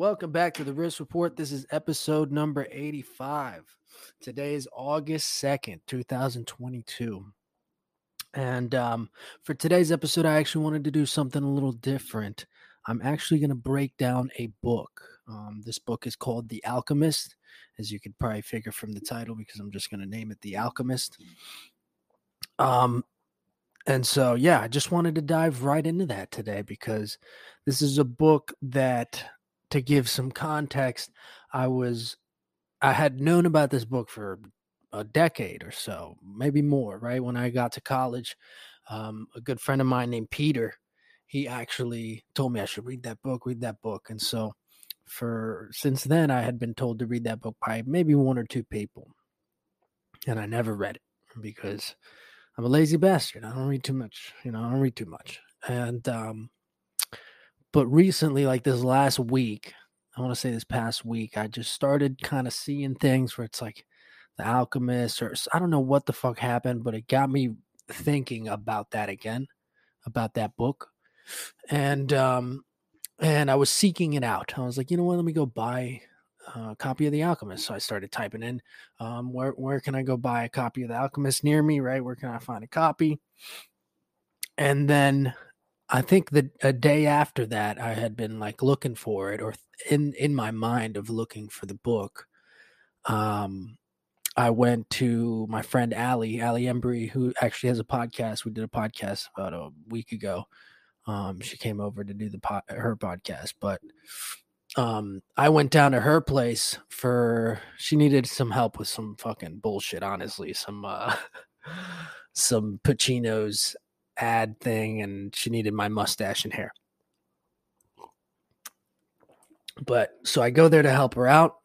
Welcome back to the Risk Report. This is episode number 85. Today is August 2nd, 2022. And um, for today's episode, I actually wanted to do something a little different. I'm actually going to break down a book. Um, this book is called The Alchemist, as you could probably figure from the title, because I'm just going to name it The Alchemist. Um, and so, yeah, I just wanted to dive right into that today because this is a book that to give some context, I was I had known about this book for a decade or so, maybe more, right? When I got to college, um, a good friend of mine named Peter, he actually told me I should read that book, read that book. And so for since then I had been told to read that book by maybe one or two people. And I never read it because I'm a lazy bastard. I don't read too much, you know, I don't read too much. And um but recently, like this last week, I want to say this past week, I just started kind of seeing things where it's like the alchemist, or I don't know what the fuck happened, but it got me thinking about that again, about that book. And, um, and I was seeking it out. I was like, you know what? Let me go buy a copy of The Alchemist. So I started typing in, um, where where can I go buy a copy of The Alchemist near me? Right? Where can I find a copy? And then I think that a day after that, I had been like looking for it, or in in my mind of looking for the book. Um, I went to my friend Ali, Ali Embry, who actually has a podcast. We did a podcast about a week ago. Um, she came over to do the pod, her podcast, but um, I went down to her place for she needed some help with some fucking bullshit. Honestly, some uh, some Pacino's ad thing and she needed my mustache and hair. But so I go there to help her out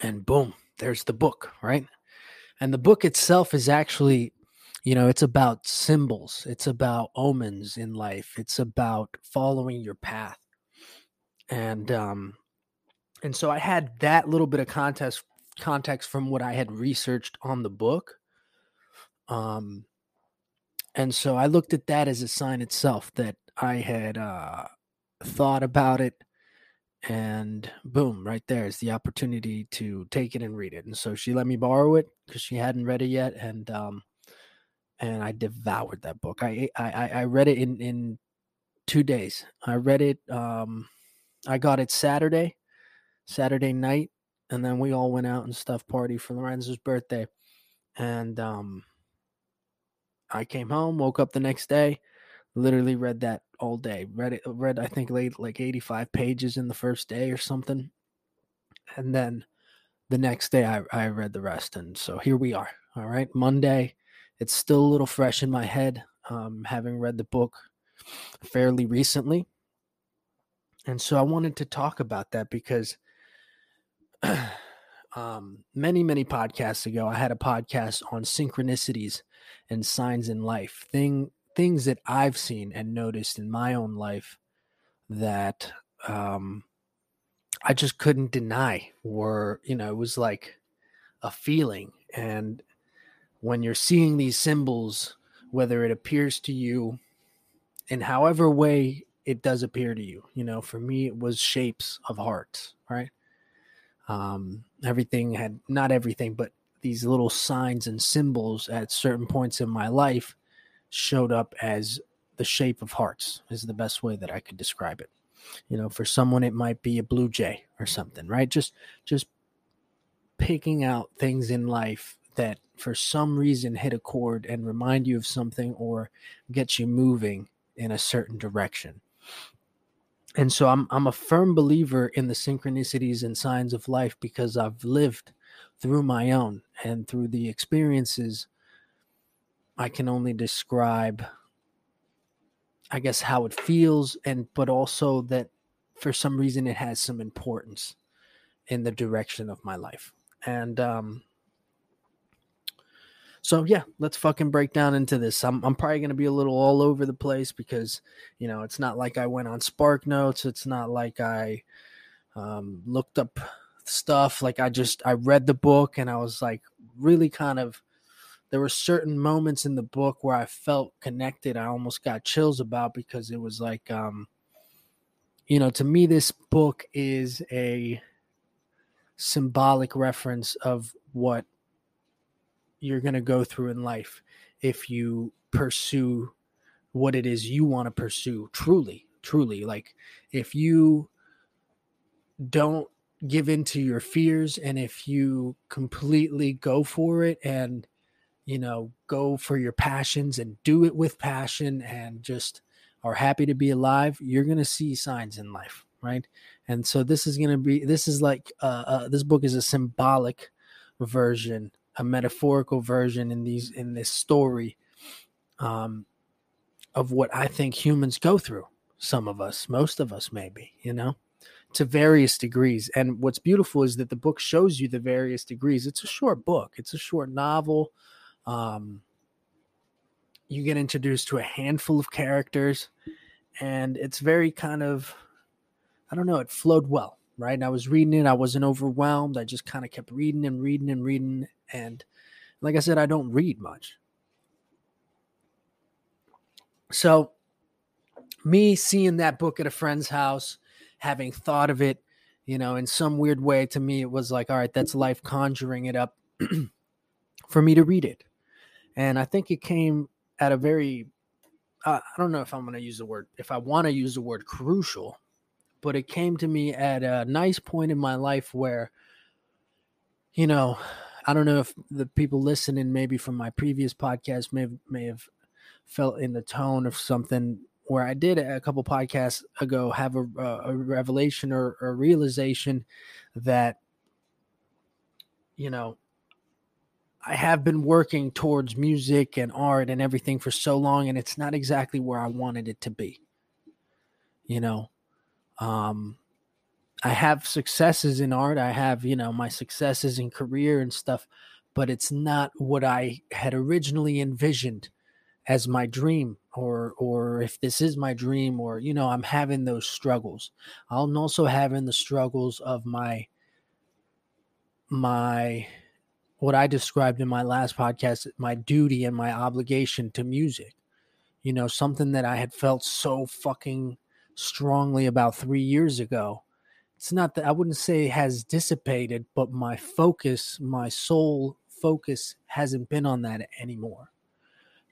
and boom, there's the book, right? And the book itself is actually, you know, it's about symbols, it's about omens in life, it's about following your path. And um and so I had that little bit of context context from what I had researched on the book. Um and so I looked at that as a sign itself that I had uh, thought about it. And boom, right there is the opportunity to take it and read it. And so she let me borrow it because she hadn't read it yet. And, um, and I devoured that book. I, I, I read it in, in two days. I read it. Um, I got it Saturday, Saturday night. And then we all went out and stuff party for Lorenzo's birthday. And, um, I came home, woke up the next day, literally read that all day. Read it, read I think late like 85 pages in the first day or something. And then the next day I, I read the rest. And so here we are. All right. Monday. It's still a little fresh in my head, um, having read the book fairly recently. And so I wanted to talk about that because um, many, many podcasts ago, I had a podcast on synchronicities and signs in life, thing things that I've seen and noticed in my own life that um, I just couldn't deny were, you know, it was like a feeling. And when you're seeing these symbols, whether it appears to you in however way it does appear to you, you know, for me, it was shapes of hearts, right? Um, everything had, not everything, but these little signs and symbols at certain points in my life showed up as the shape of hearts is the best way that I could describe it. You know, for someone it might be a blue jay or something, right? Just just picking out things in life that for some reason hit a chord and remind you of something or get you moving in a certain direction. And so I'm I'm a firm believer in the synchronicities and signs of life because I've lived through my own and through the experiences I can only describe I guess how it feels and but also that for some reason it has some importance in the direction of my life. And um so yeah, let's fucking break down into this. I'm I'm probably gonna be a little all over the place because you know it's not like I went on Spark Notes. It's not like I um, looked up stuff. Like I just I read the book and I was like really kind of there were certain moments in the book where I felt connected. I almost got chills about because it was like um you know, to me this book is a symbolic reference of what you're going to go through in life if you pursue what it is you want to pursue truly truly like if you don't give in to your fears and if you completely go for it and you know go for your passions and do it with passion and just are happy to be alive you're going to see signs in life right and so this is going to be this is like uh, uh, this book is a symbolic version a metaphorical version in these in this story um, of what I think humans go through. Some of us, most of us, maybe, you know, to various degrees. And what's beautiful is that the book shows you the various degrees. It's a short book. It's a short novel. Um, you get introduced to a handful of characters, and it's very kind of, I don't know, it flowed well right? And I was reading it. I wasn't overwhelmed. I just kind of kept reading and reading and reading. And like I said, I don't read much. So, me seeing that book at a friend's house, having thought of it, you know, in some weird way, to me, it was like, all right, that's life conjuring it up for me to read it. And I think it came at a very, uh, I don't know if I'm going to use the word, if I want to use the word crucial, but it came to me at a nice point in my life where, you know, I don't know if the people listening, maybe from my previous podcast, may have, may have felt in the tone of something where I did a couple podcasts ago have a, a revelation or a realization that, you know, I have been working towards music and art and everything for so long, and it's not exactly where I wanted it to be. You know, um, I have successes in art. I have, you know, my successes in career and stuff, but it's not what I had originally envisioned as my dream or or if this is my dream or you know i'm having those struggles i'm also having the struggles of my my what i described in my last podcast my duty and my obligation to music you know something that i had felt so fucking strongly about three years ago. It's not that I wouldn't say has dissipated, but my focus, my sole focus hasn't been on that anymore.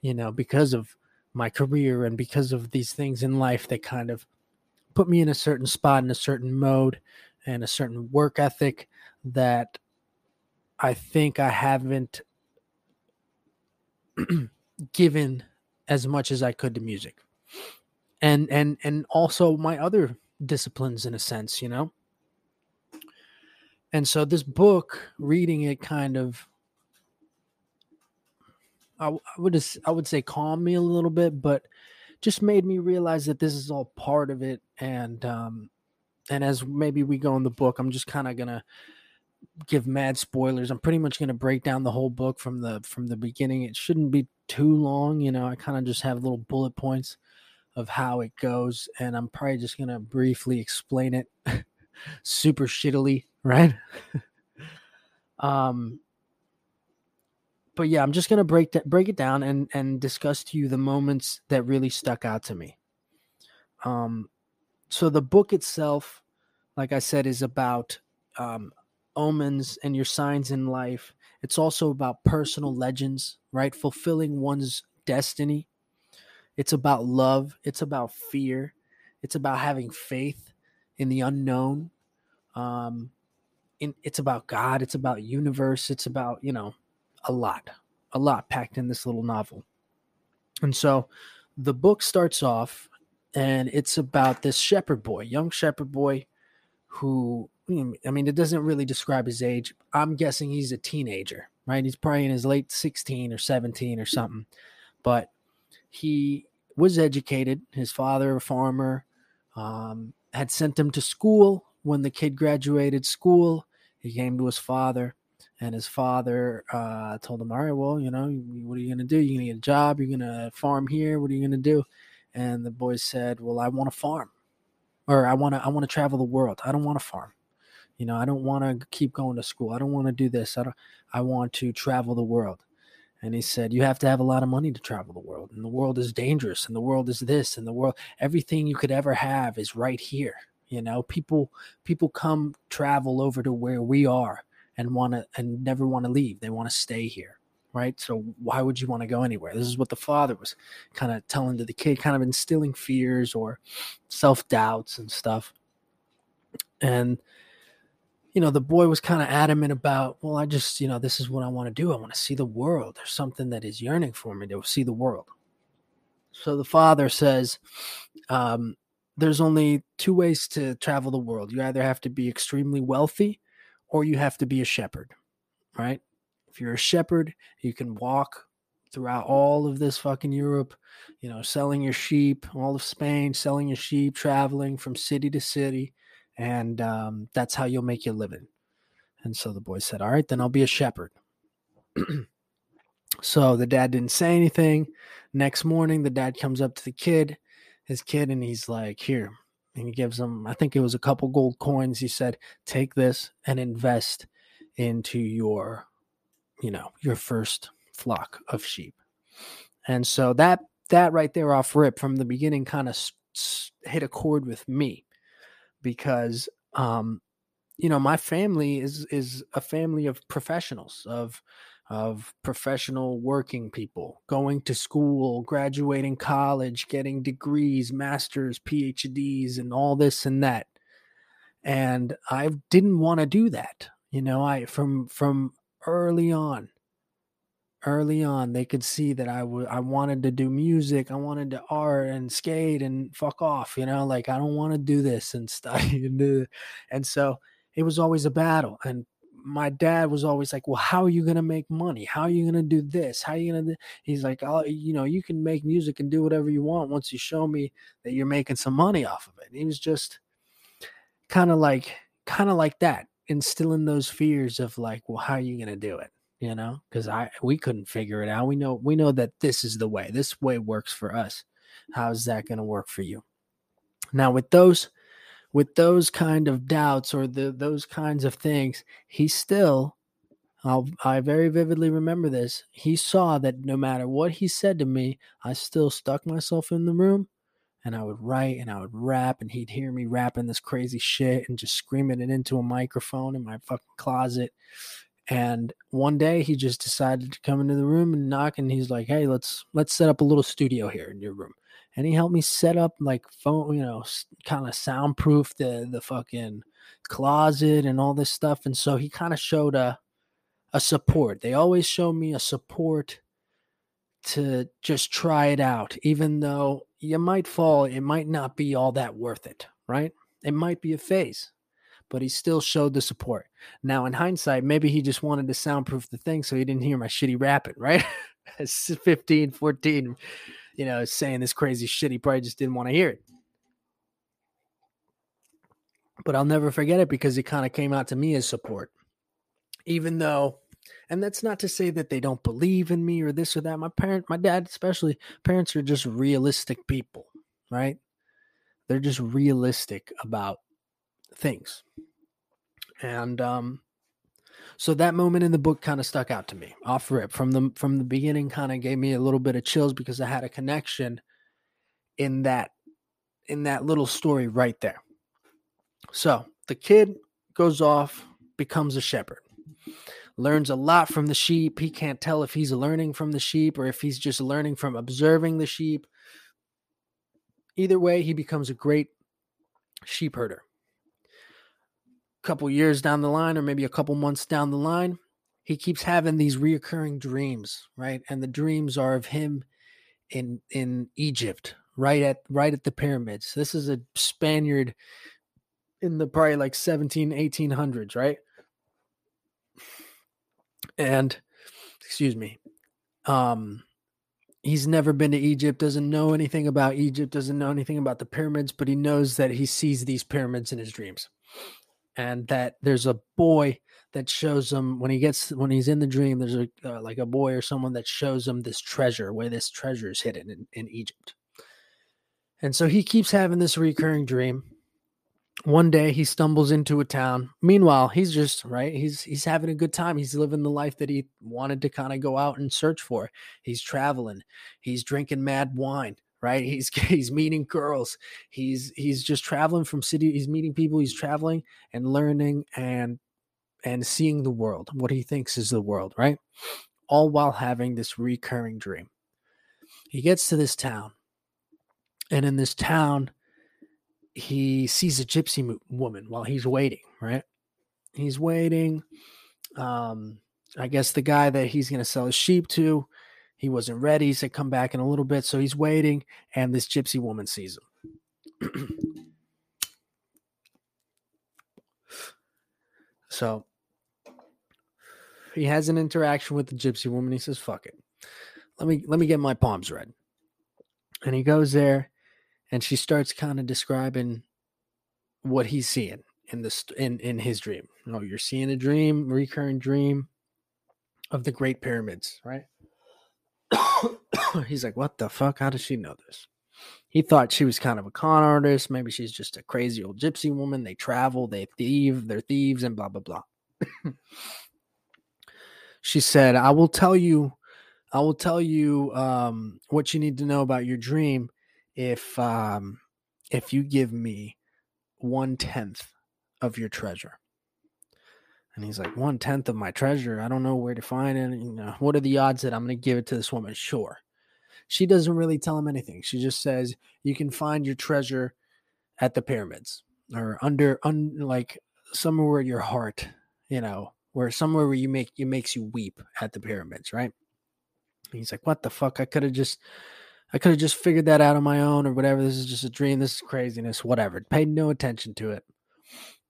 You know, because of my career and because of these things in life that kind of put me in a certain spot, in a certain mode, and a certain work ethic that I think I haven't given as much as I could to music. And and and also my other disciplines in a sense you know? And so this book reading it kind of I, I would just, I would say calm me a little bit but just made me realize that this is all part of it and um and as maybe we go in the book i'm just kind of gonna give mad spoilers i'm pretty much gonna break down the whole book from the from the beginning it shouldn't be too long you know i kind of just have little bullet points of how it goes, and I'm probably just gonna briefly explain it super shittily, right? um but yeah, I'm just gonna break break it down and and discuss to you the moments that really stuck out to me. Um, so the book itself, like I said, is about um, omens and your signs in life. It's also about personal legends, right? Fulfilling one's destiny. It's about love. It's about fear. It's about having faith in the unknown. Um, in, it's about God. It's about universe. It's about you know a lot, a lot packed in this little novel. And so, the book starts off, and it's about this shepherd boy, young shepherd boy, who I mean, it doesn't really describe his age. I'm guessing he's a teenager, right? He's probably in his late 16 or 17 or something. But he was educated. His father, a farmer, um, had sent him to school. When the kid graduated school, he came to his father, and his father uh, told him, "All right, well, you know, what are you going to do? You're going to get a job? You're going to farm here? What are you going to do?" And the boy said, "Well, I want to farm, or I want to I want to travel the world. I don't want to farm. You know, I don't want to keep going to school. I don't want to do this. I don't. I want to travel the world." And he said, You have to have a lot of money to travel the world. And the world is dangerous. And the world is this. And the world, everything you could ever have is right here. You know, people people come travel over to where we are and want to and never want to leave. They want to stay here. Right. So why would you want to go anywhere? This is what the father was kind of telling to the kid, kind of instilling fears or self doubts and stuff. And you know, the boy was kind of adamant about, well, I just, you know, this is what I want to do. I want to see the world. There's something that is yearning for me to see the world. So the father says, um, there's only two ways to travel the world. You either have to be extremely wealthy or you have to be a shepherd, right? If you're a shepherd, you can walk throughout all of this fucking Europe, you know, selling your sheep, all of Spain, selling your sheep, traveling from city to city and um, that's how you'll make your living. And so the boy said, All right, then I'll be a shepherd. so the dad didn't say anything. Next morning, the dad comes up to the kid, his kid, and he's like, Here. And he gives him, I think it was a couple gold coins. He said, Take this and invest into your, you know, your first flock of sheep. And so that, that right there off rip from the beginning kind of hit a chord with me because um, you know my family is is a family of professionals of of professional working people going to school graduating college getting degrees masters phds and all this and that and i didn't want to do that you know i from from early on early on they could see that I would I wanted to do music, I wanted to art and skate and fuck off, you know, like I don't want to do this and stuff. and so it was always a battle. And my dad was always like, "Well, how are you gonna make money? How are you gonna do this? How are you gonna?" He's like, "Oh, you know, you can make music and do whatever you want once you show me that you're making some money off of it." And he was just kind of like, kind of like that, instilling those fears of like, "Well, how are you gonna do it?" you know, because I we couldn't figure it out. We know we know that this is the way. This way works for us. How's that to work for you? Now with those with those kind of doubts or the those kinds of things, he still I'll, I very vividly remember this. He saw that no matter what he said to me, I still stuck myself in the room and I would write and I would rap and he'd hear me rapping this crazy shit and just screaming it into a microphone in my fucking closet. And one day he just decided to come into the room and knock and he's like, "Hey, let's let's set up a little studio here in your room." And he helped me set up like phone, you know, kind of soundproof the the fucking closet and all this stuff. And so he kind of showed a a support. They always show me a support to just try it out, even though you might fall, it might not be all that worth it, right? It might be a phase but he still showed the support. Now, in hindsight, maybe he just wanted to soundproof the thing so he didn't hear my shitty rapping, right? 15, 14, you know, saying this crazy shit. He probably just didn't want to hear it. But I'll never forget it because it kind of came out to me as support. Even though, and that's not to say that they don't believe in me or this or that. My parent, my dad, especially, parents are just realistic people, right? They're just realistic about things. And um, so that moment in the book kind of stuck out to me off rip from the from the beginning kind of gave me a little bit of chills because I had a connection in that in that little story right there. So the kid goes off, becomes a shepherd, learns a lot from the sheep. He can't tell if he's learning from the sheep or if he's just learning from observing the sheep. Either way, he becomes a great sheep herder couple years down the line or maybe a couple months down the line he keeps having these reoccurring dreams right? And the dreams are of him in in egypt right at right at the pyramids. This is a spaniard in the probably like 17 1800s right? And excuse me um he's never been to Egypt, doesn't know anything about Egypt, doesn't know anything about the pyramids, but he knows that he sees these pyramids in his dreams. And that there's a boy that shows him when he gets when he's in the dream there's a uh, like a boy or someone that shows him this treasure where this treasure is hidden in, in Egypt. And so he keeps having this recurring dream. One day he stumbles into a town. Meanwhile he's just right he's he's having a good time. He's living the life that he wanted to kind of go out and search for. He's traveling. He's drinking mad wine right he's he's meeting girls he's he's just traveling from city he's meeting people he's traveling and learning and and seeing the world what he thinks is the world right all while having this recurring dream he gets to this town and in this town he sees a gypsy woman while he's waiting, right? He's waiting. Um, I guess the guy that he's going to sell his sheep to, he wasn't ready. He said, come back in a little bit. So he's waiting, and this gypsy woman sees him. so he has an interaction with the gypsy woman. He says, fuck it. Let me let me get my palms read. And he goes there and she starts kind of describing what he's seeing in this in in his dream. You know, you're seeing a dream, recurring dream of the Great Pyramids, right? he's like, "What the fuck? How does she know this?" He thought she was kind of a con artist. Maybe she's just a crazy old gypsy woman. They travel, they thieve, they're thieves, and blah blah blah. she said, "I will tell you, I will tell you um, what you need to know about your dream." if um if you give me one tenth of your treasure. And he's like, one tenth of my treasure. I don't know where to find it. You know, what are the odds that I'm going to give it to this woman? Sure. She doesn't really tell him anything. She just says, you can find your treasure at the pyramids or under, un, like somewhere where your heart, you know, where somewhere where you make, it makes you weep at the pyramids, right? And he's like, what the fuck? I could have just, I could have just figured that out on my own or whatever. This is just a dream. This is craziness, whatever. Paid no attention to it.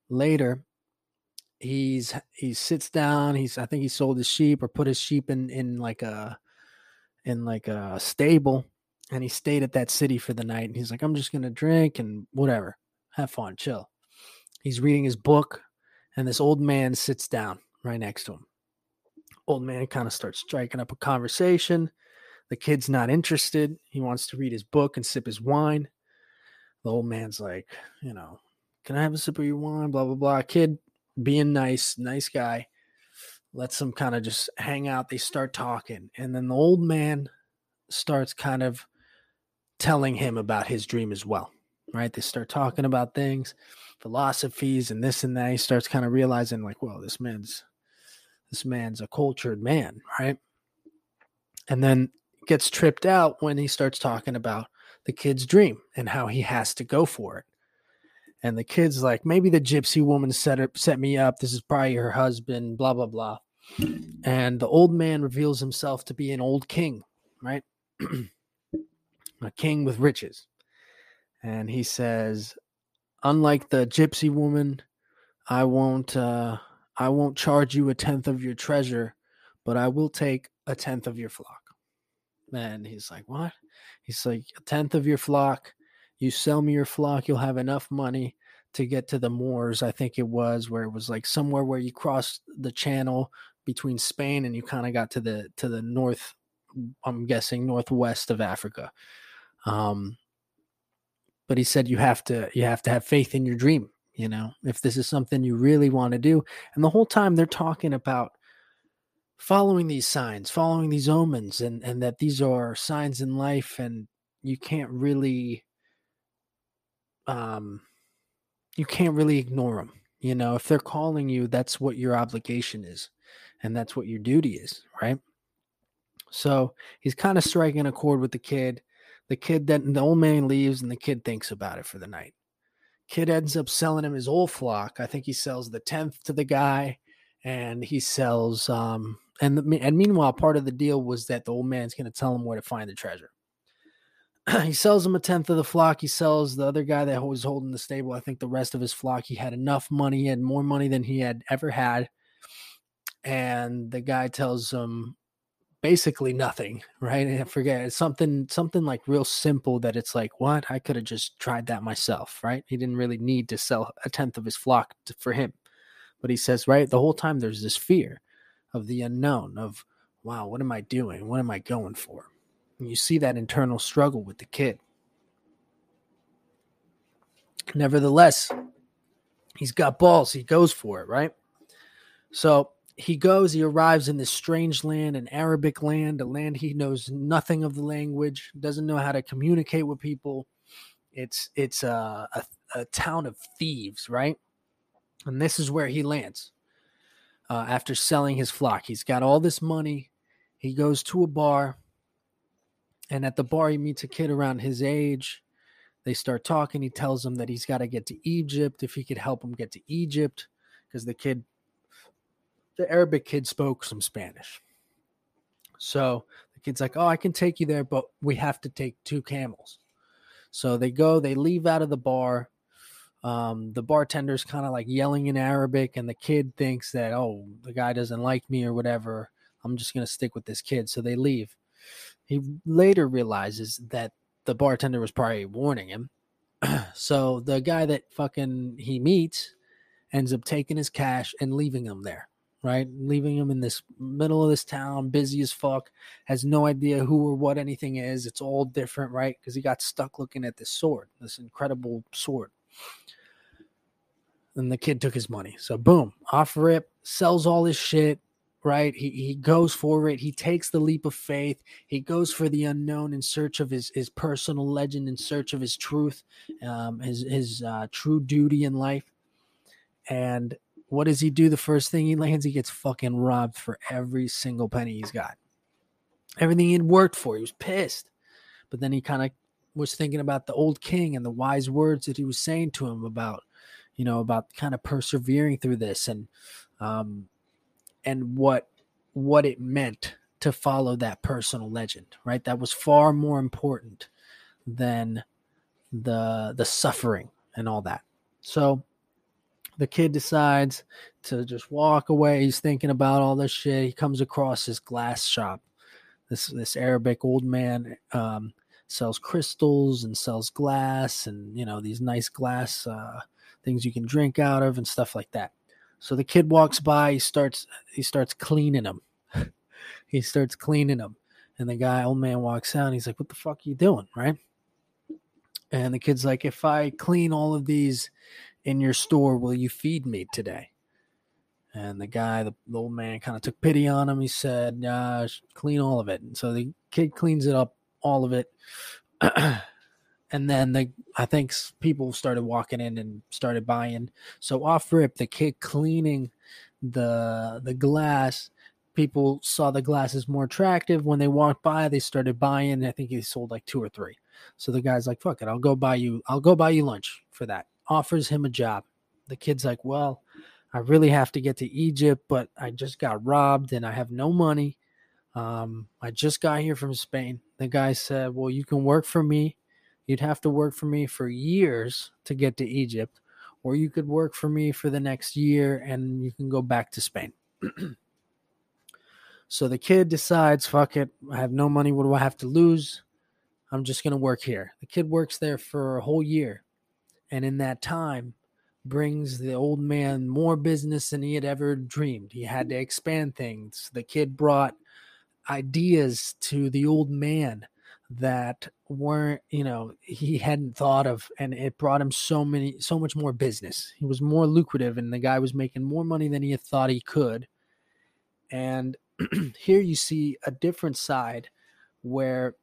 Later, he's he sits down. He's I think he sold his sheep or put his sheep in in like a in like a stable and he stayed at that city for the night and he's like I'm just to drink and whatever. Have fun, chill. He's reading his book and this old man sits down right next to him. Old man kind of starts striking up a conversation the kid's not interested. He wants to read his book and sip his wine. The old man's like, you know, can I have a sip of your wine? Blah, blah, blah. Kid being nice, nice guy, lets them kind of just hang out. They start talking. And then the old man starts kind of telling him about his dream as well, right? They start talking about things, philosophies, and this and that. He starts kind of realizing, like, well, this man's this man's a cultured man, right? And then gets tripped out when he starts talking about the kid's dream and how he has to go for it. And the kid's like, maybe the gypsy woman set up, set me up. This is probably her husband, blah, blah, blah. And the old man reveals himself to be an old king, right? a king with riches. And he says, unlike the gypsy woman, I won't uh I won't charge you a tenth of your treasure, but I will take a tenth of your flock. And he's like, What? He's like, A tenth of your flock. You sell me your flock, you'll have enough money to get to the moors, I think it was, where it was like somewhere where you crossed the channel between Spain and you kind of got to the to the north, I'm guessing northwest of Africa. Um but he said you have to you have to have faith in your dream you know if this is something you really want to do and the whole time they're talking about following these signs, following these omens, and and that these are signs in life, and you can't really, um, you can't really ignore them. You know, if they're calling you, that's what your obligation is, and that's what your duty is, right? So he's kind of striking a chord with the kid. The kid then the old man leaves, and the kid thinks about it for the night. Kid ends up selling him his old flock. I think he sells the tenth to the guy, and he sells um and the, and meanwhile, part of the deal was that the old man's going to tell him where to find the treasure. he sells him a tenth of the flock. He sells the other guy that was holding the stable. I think the rest of his flock. He had enough money. He had more money than he had ever had. And the guy tells him, basically nothing, right? I forget it's something something like real simple that it's like, what? I could have just tried that myself, right? He didn't really need to sell a tenth of his flock to, for him. But he says, right, the whole time there's this fear of the unknown, of wow, what am I doing? What am I going for? And you see that internal struggle with the kid. Nevertheless, he's got balls. He goes for it, right? So he goes, he arrives in this strange land, an Arabic land, a land he knows nothing of the language, doesn't know how to communicate with people. It's it's a, a, a town of thieves, right? And this is where he lands. Uh, after selling his flock, he's got all this money. He goes to a bar, and at the bar, he meets a kid around his age. They start talking. He tells him that he's got to get to Egypt if he could help him get to Egypt because the kid the Arabic kid spoke some Spanish. So the kid's like, Oh, I can take you there, but we have to take two camels. So they go, they leave out of the bar. Um, the bartender's kind of like yelling in Arabic, and the kid thinks that, oh, the guy doesn't like me or whatever. I'm just going to stick with this kid. So they leave. He later realizes that the bartender was probably warning him. so the guy that fucking he meets ends up taking his cash and leaving him there right? Leaving him in this middle of this town, busy as fuck, has no idea who or what anything is. It's all different, right? Because he got stuck looking at this sword, this incredible sword. And the kid took his money. So boom, off rip, sells all his shit, right? He he goes for it. He takes the leap of faith. He goes for the unknown in search of his his personal legend, in search of his truth, um, his his uh, true duty in life. And what does he do? The first thing he lands, he gets fucking robbed for every single penny he's got. Everything he'd worked for, he was pissed. But then he kind of was thinking about the old king and the wise words that he was saying to him about, you know, about kind of persevering through this and, um, and what, what it meant to follow that personal legend, right? That was far more important than the the suffering and all that. So the kid decides to just walk away. He's thinking about all this shit. He comes across this glass shop. This this Arabic old man um, sells crystals and sells glass and you know these nice glass uh, things you can drink out of and stuff like that. So the kid walks by. He starts he starts cleaning them. he starts cleaning them, and the guy old man walks out. he's like, "What the fuck are you doing?" Right? And the kid's like, "If I clean all of these in your store will you feed me today? And the guy, the, the old man, kind of took pity on him. He said, uh, clean all of it. And so the kid cleans it up, all of it. and then the I think people started walking in and started buying. So off rip, the kid cleaning the the glass. People saw the glasses more attractive. When they walked by, they started buying. I think he sold like two or three. So the guy's like, "Fuck it, I'll go buy you. I'll go buy you lunch for that." offers him a job. The kid's like, Well, I really have to get to Egypt, but I just got robbed and I have no money. Um, I just got here from Spain. The guy said, Well, you can work for me. You'd have to work for me for years to get to Egypt, or you could work for me for the next year and you can go back to Spain. so the kid decides, Fuck it. I have no money. What do I have to lose? I'm just going to work here. The kid works there for a whole year and in that time brings the old man more business than he had ever dreamed. He had to expand things. The kid brought ideas to the old man that weren't, you know, he hadn't thought of and it brought him so many so much more business. He was more lucrative and the guy was making more money than he had thought he could. And here you see a different side where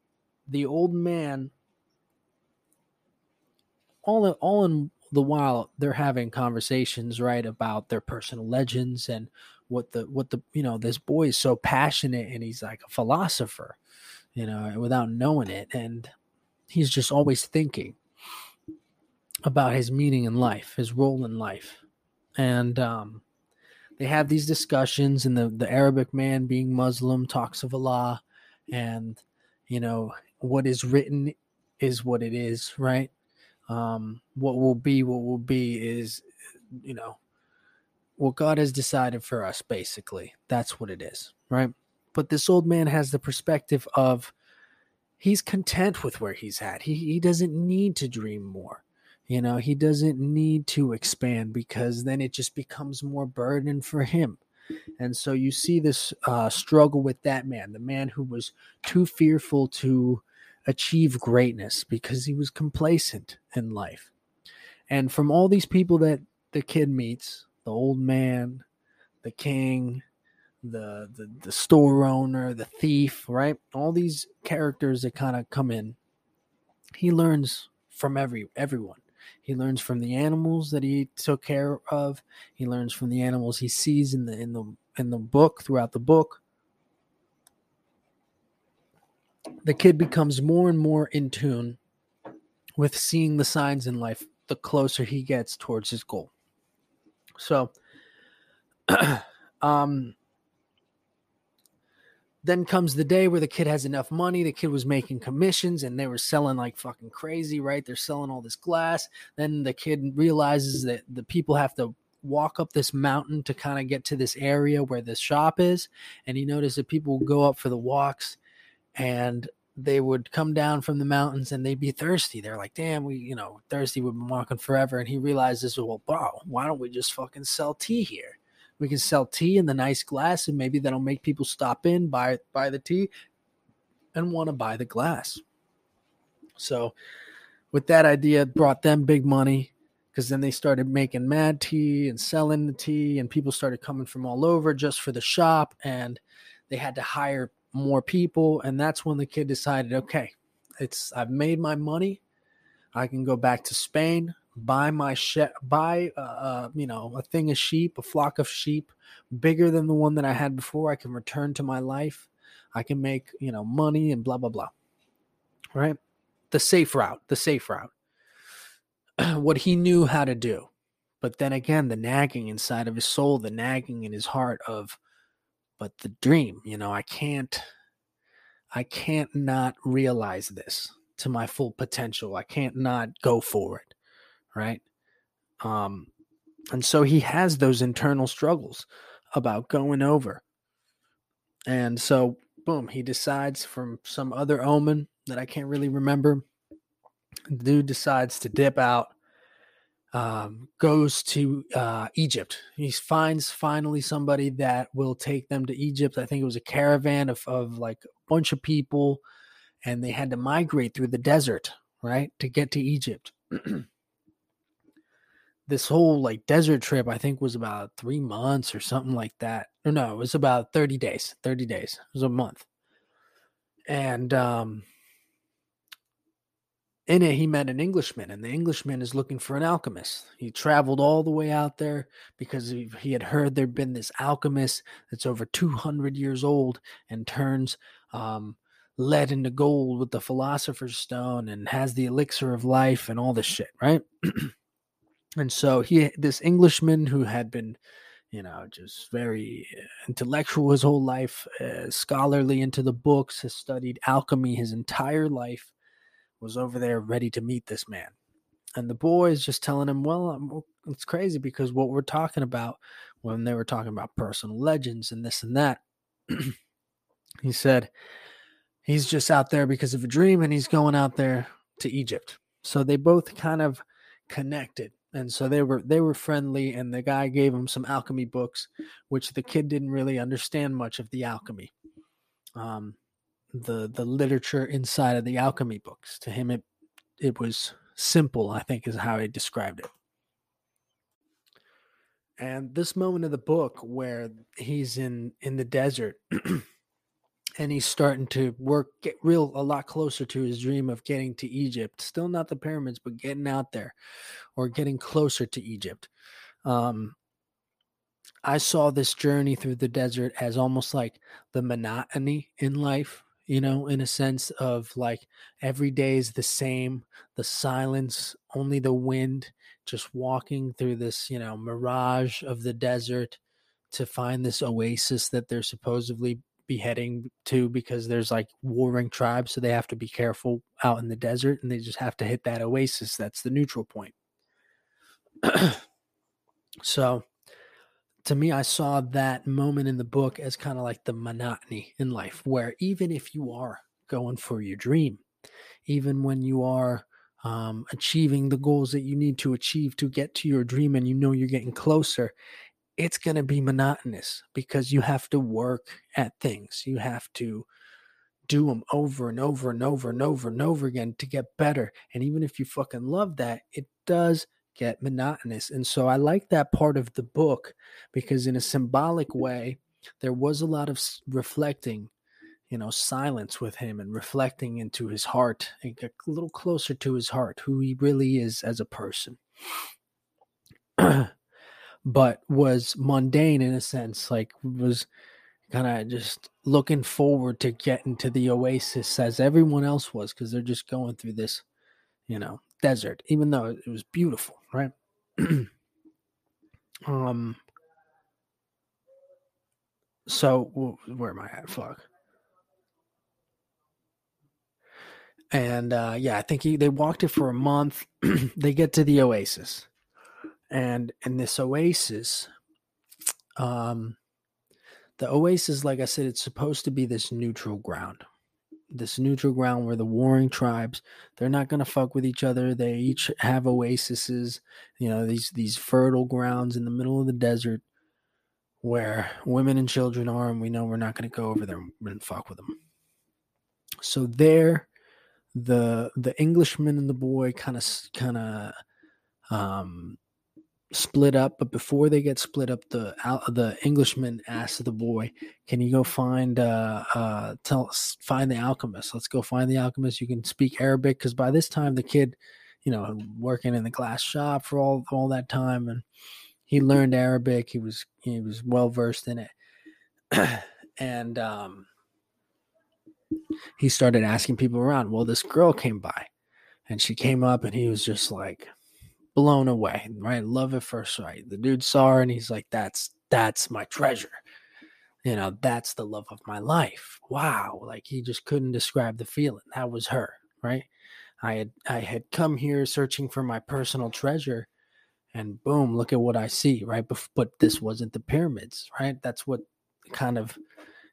the old man all in, all in the while they're having conversations right about their personal legends and what the what the you know this boy is so passionate and he's like a philosopher you know without knowing it and he's just always thinking about his meaning in life his role in life and um they have these discussions and the the arabic man being muslim talks of allah and you know what is written is what it is right um, what will be, what will be is, you know, what God has decided for us, basically. That's what it is, right? But this old man has the perspective of he's content with where he's at. He he doesn't need to dream more. You know, he doesn't need to expand because then it just becomes more burden for him. And so you see this uh, struggle with that man, the man who was too fearful to achieve greatness because he was complacent in life. And from all these people that the kid meets, the old man, the king, the the, the store owner, the thief, right? All these characters that kind of come in. He learns from every everyone. He learns from the animals that he took care of. He learns from the animals he sees in the in the in the book throughout the book. The kid becomes more and more in tune with seeing the signs in life the closer he gets towards his goal. So um then comes the day where the kid has enough money. The kid was making commissions and they were selling like fucking crazy, right? They're selling all this glass. Then the kid realizes that the people have to walk up this mountain to kind of get to this area where the shop is. And he noticed that people go up for the walks and they would come down from the mountains and they'd be thirsty. They're like, damn, we, you know, thirsty. We've been walking forever. And he realizes, well, wow, why don't we just fucking sell tea here? We can sell tea in the nice glass, and maybe that'll make people stop in, buy buy the tea, and want to buy the glass. So, with that idea, brought them big money because then they started making mad tea and selling the tea, and people started coming from all over just for the shop, and they had to hire more people, and that's when the kid decided, okay, it's I've made my money. I can go back to Spain buy my sh- buy uh, uh, you know a thing of sheep a flock of sheep bigger than the one that i had before. I can return to my life. I can make you know money and blah blah blah. Right? The safe route the safe route. What he knew how to do. But then again the nagging inside of his soul the nagging in his heart of but the dream you know i can't i can't not realize this to my full potential. I can't not go for it right? Um, and so he has those internal struggles about going over. And so, boom, he decides from some other omen that I can't really remember. The dude decides to dip out, um, goes to uh, Egypt. He finds finally somebody that will take them to Egypt. I think it was a caravan of, of like a bunch of people, and they had to migrate through the desert, right, to get to Egypt. this whole like desert trip i think was about three months or something like that. Or no it was about 30 days 30 days it was a month. And um in it he met an englishman and the englishman is looking for an alchemist. He traveled all the way out there because he, had heard there'd been this alchemist that's over 200 years old and turns um lead into gold with the philosopher's stone and has the elixir of life and all this shit right and so he this englishman who had been you know just very uh, intellectual his whole life uh, scholarly into the books has studied alchemy his entire life was over there ready to meet this man. And the boy is just telling him well I'm, it's crazy because what we're talking about when they were talking about personal legends and this and that he said he's just out there because of a dream and he's going out there to egypt. So they both kind of connected and so they were they were friendly and the guy gave him some alchemy books which the kid didn't really understand much of the alchemy. Um the the literature inside of the alchemy books to him it it was simple i think is how he described it. And this moment of the book where he's in in the desert and he's starting to work get real a lot closer to his dream of getting to Egypt. Still not the pyramids, but getting out there or getting closer to Egypt. Um, I saw this journey through the desert as almost like the monotony in life, you know, in a sense of like every day is the same, the silence, only the wind, just walking through this, you know, mirage of the desert to find this oasis that they're supposedly be heading to because there's like warring tribes, so they have to be careful out in the desert and they just have to hit that oasis. That's the neutral point. so to me, I saw that moment in the book as kind of like the monotony in life, where even if you are going for your dream, even when you are um, achieving the goals that you need to achieve to get to your dream and you know you're getting closer, it's going to be monotonous because you have to work at things. You have to do them over and over and over and over and over again to get better. And even if you fucking love that, it does get monotonous. And so I like that part of the book because, in a symbolic way, there was a lot of reflecting, you know, silence with him and reflecting into his heart and get a little closer to his heart, who he really is as a person. but was mundane in a sense, like was kind of just looking forward to getting to the oasis as everyone else was because they're just going through this, you know, desert, even though it was beautiful, right? um. So where am I at? Fuck. And uh, yeah, I think he, they walked it for a month. they get to the oasis, and in this oasis, um, the oasis, like I said, it's supposed to be this neutral ground. This neutral ground where the warring tribes they're not going to fuck with each other. They each have oases you know these these fertile grounds in the middle of the desert where women and children are and we know we're not going to go over there and fuck with them. So there the the englishman and the boy kind of kind of um split up, but before they get split up, the the Englishman asks the boy, "Can you go find uh uh tell find the alchemist? Let's go find the alchemist. You can speak Arabic because by this time the kid, you know, working in the glass shop for all all that time, and he learned Arabic. He was he was well versed in it, and um." He started asking people around. Well, this girl came by and she came up and he was just like blown away, right? Love at first sight. The dude saw her and he's like, that's that's my treasure. You know, that's the love of my life. Wow. Like he just couldn't describe the feeling. That was her, right? I had I had come here searching for my personal treasure and boom, look at what I see, right? But this wasn't the pyramids, right? That's what kind of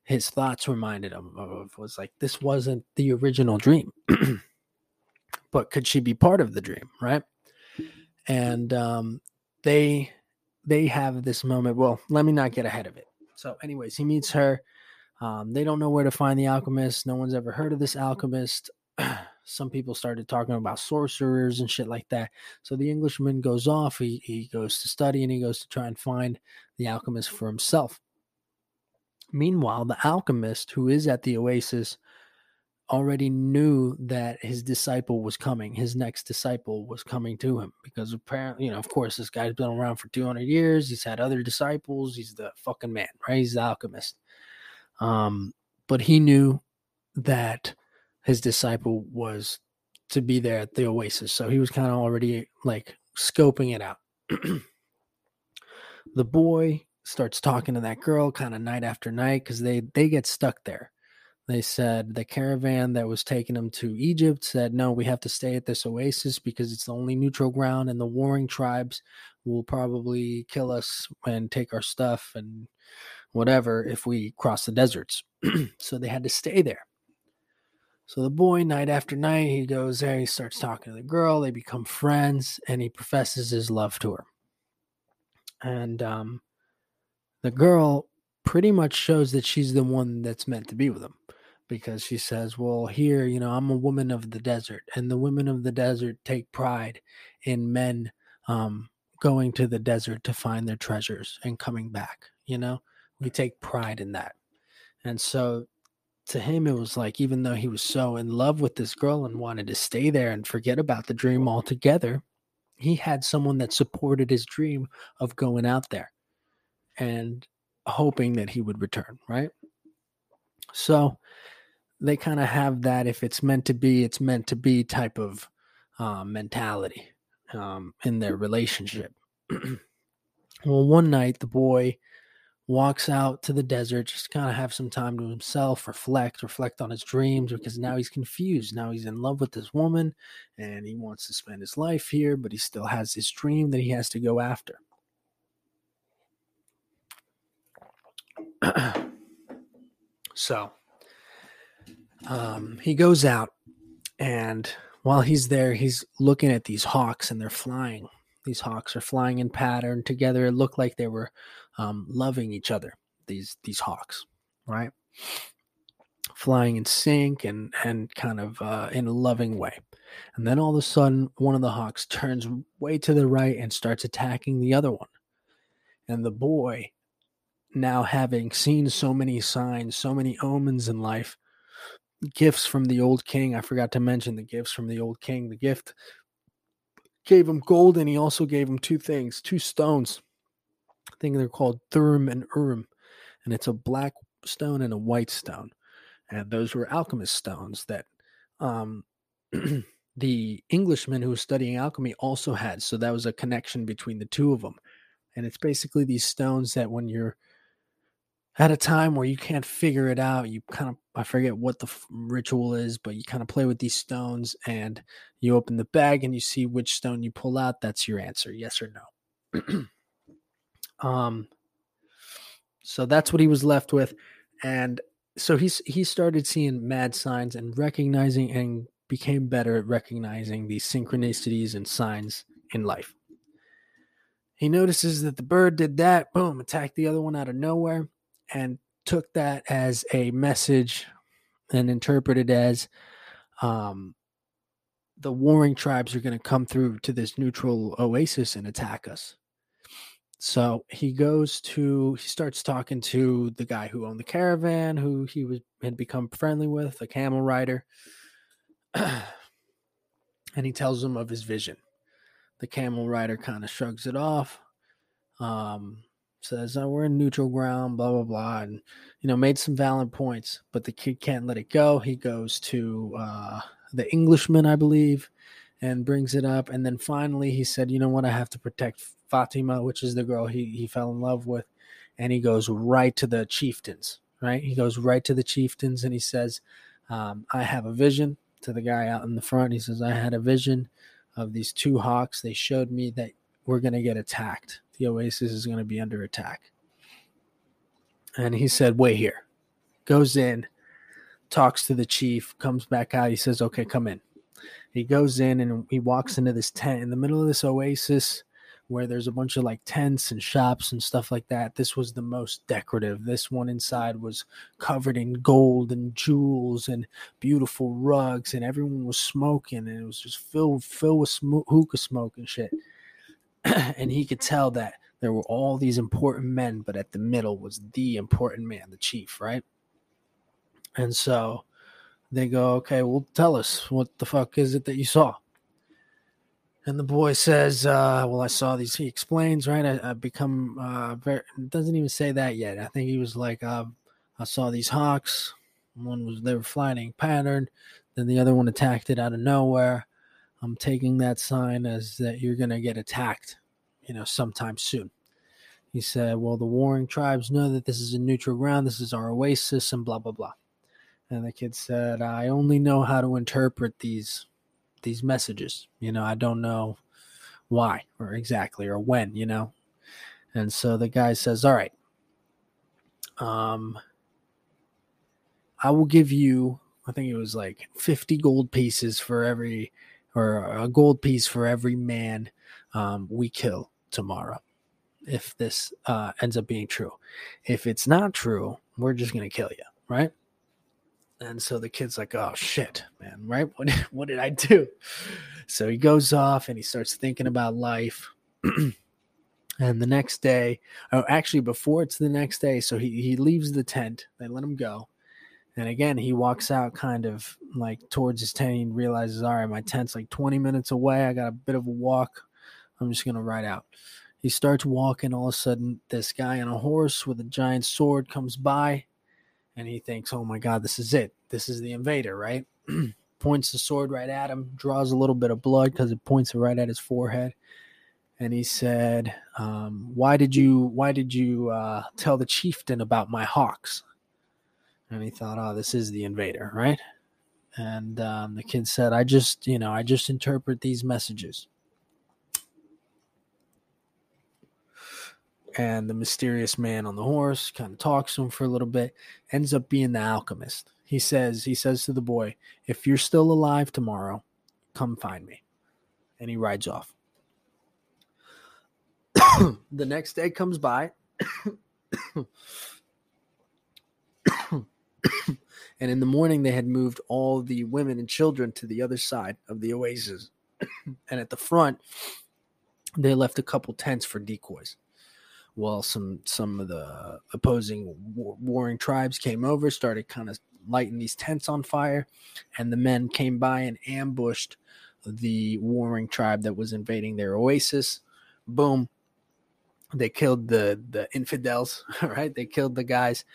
his thoughts reminded him of was like this wasn't the original dream. but could she be part of the dream, right? And um, they they have this moment. Well, let me not get ahead of it. So, anyways, he meets her. Um, they don't know where to find the alchemist. No one's ever heard of this alchemist. Some people started talking about sorcerers and shit like that. So the Englishman goes off. He, he goes to study and he goes to try and find the alchemist for himself. Meanwhile, the alchemist who is at the oasis already knew that his disciple was coming. His next disciple was coming to him because apparently, you know, of course, this guy's been around for 200 years. He's had other disciples. He's the fucking man, right? He's the alchemist. Um, but he knew that his disciple was to be there at the oasis. So he was kind of already like scoping it out. the boy starts talking to that girl kind of night after night because they they get stuck there they said the caravan that was taking them to Egypt said, no, we have to stay at this oasis because it's the only neutral ground, and the warring tribes will probably kill us and take our stuff and whatever if we cross the deserts. so they had to stay there. So the boy, night after night, he goes there, he starts talking to the girl, they become friends, and he professes his love to her. And um, the girl pretty much shows that she's the one that's meant to be with him because she says, Well, here, you know, I'm a woman of the desert, and the women of the desert take pride in men um, going to the desert to find their treasures and coming back. You know, we take pride in that. And so to him, it was like, even though he was so in love with this girl and wanted to stay there and forget about the dream altogether, he had someone that supported his dream of going out there and hoping that he would return, right? So they kind of have that if it's meant to be, it's meant to be type of uh, mentality um, in their relationship. well, one night the boy walks out to the desert just kind of have some time to himself, reflect, reflect on his dreams because now he's confused. Now he's in love with this woman and he wants to spend his life here, but he still has his dream that he has to go after. so um, he goes out, and while he's there, he's looking at these hawks, and they're flying. These hawks are flying in pattern together. It looked like they were um, loving each other. These these hawks, right? Flying in sync and and kind of uh, in a loving way. And then all of a sudden, one of the hawks turns way to the right and starts attacking the other one. And the boy, now having seen so many signs, so many omens in life, gifts from the old king. I forgot to mention the gifts from the old king. The gift gave him gold and he also gave him two things, two stones. I think they're called Thummim and Urim. And it's a black stone and a white stone. And those were alchemist stones that um, the Englishman who was studying alchemy also had. So that was a connection between the two of them. And it's basically these stones that when you're at a time where you can't figure it out, you kind of, I forget what the f- ritual is, but you kind of play with these stones and you open the bag and you see which stone you pull out. That's your answer, yes or no. um, so that's what he was left with. And so he's he started seeing mad signs and recognizing and became better at recognizing these synchronicities and signs in life. He notices that the bird did that, boom, attacked the other one out of nowhere, and took that as a message and interpreted as um, the warring tribes are going to come through to this neutral oasis and attack us. So he goes to he starts talking to the guy who owned the caravan, who he was had become friendly with, a camel rider, and he tells him of his vision. The camel rider kind of shrugs it off, um, says, oh, "We're in neutral ground," blah blah blah, and you know made some valid points. But the kid can't let it go. He goes to uh, the Englishman, I believe, and brings it up. And then finally, he said, "You know what? I have to protect Fatima, which is the girl he he fell in love with." And he goes right to the chieftains. Right? He goes right to the chieftains, and he says, um, "I have a vision." to the guy out in the front. He says, I had a vision of these two hawks. They showed me that we're going to get attacked. The oasis is going to be under attack. And he said, Wait here. Goes in, talks to the chief, comes back out. He says, Okay, come in. He goes in and he walks into this tent in the middle of this oasis where there's a bunch of like tents and shops and stuff like that. This was the most decorative. This one inside was covered in gold and jewels and beautiful rugs, and everyone was smoking, and it was just filled filled with sm- hookah smoke and shit. and he could tell that there were all these important men, but at the middle was the important man, the chief, right? And so they go, okay, well, tell us what the fuck is it that you saw? And the boy says, uh, "Well, I saw these." He explains, right? I, I become uh, very. Doesn't even say that yet. I think he was like, uh, "I saw these hawks. One was they were flying pattern. Then the other one attacked it out of nowhere. I'm taking that sign as that you're gonna get attacked, you know, sometime soon." He said, "Well, the warring tribes know that this is a neutral ground. This is our oasis, and blah blah blah." And the kid said, "I only know how to interpret these." these messages. You know, I don't know why or exactly or when, you know. And so the guy says, "All right. Um I will give you I think it was like 50 gold pieces for every or a gold piece for every man um, we kill tomorrow if this uh, ends up being true. If it's not true, we're just going to kill you, right? And so the kid's like, "Oh shit, man! Right? What what did I do?" So he goes off and he starts thinking about life. and the next day, oh, actually, before it's the next day, so he he leaves the tent. They let him go, and again he walks out, kind of like towards his tent. and realizes, "All right, my tent's like 20 minutes away. I got a bit of a walk. I'm just gonna ride out." He starts walking. All of a sudden, this guy on a horse with a giant sword comes by and he thinks, "Oh my God, this is it. This is the invader." Right? points the sword right at him, draws a little bit of blood because it points it right at his forehead, and he said, um, "Why did you? Why did you uh, tell the chieftain about my hawks?" And he thought, "Oh, this is the invader, right?" And um, the kid said, "I just, you know, I just interpret these messages." and the mysterious man on the horse kind of talks to him for a little bit ends up being the alchemist he says he says to the boy if you're still alive tomorrow come find me and he rides off the next day comes by and in the morning they had moved all the women and children to the other side of the oasis. And at the front they left a couple tents for decoys while some some of the opposing war, warring tribes came over started kind of lighting these tents on fire and the men came by and ambushed the warring tribe that was invading their oasis. Boom they killed the the infidels right? They killed the guys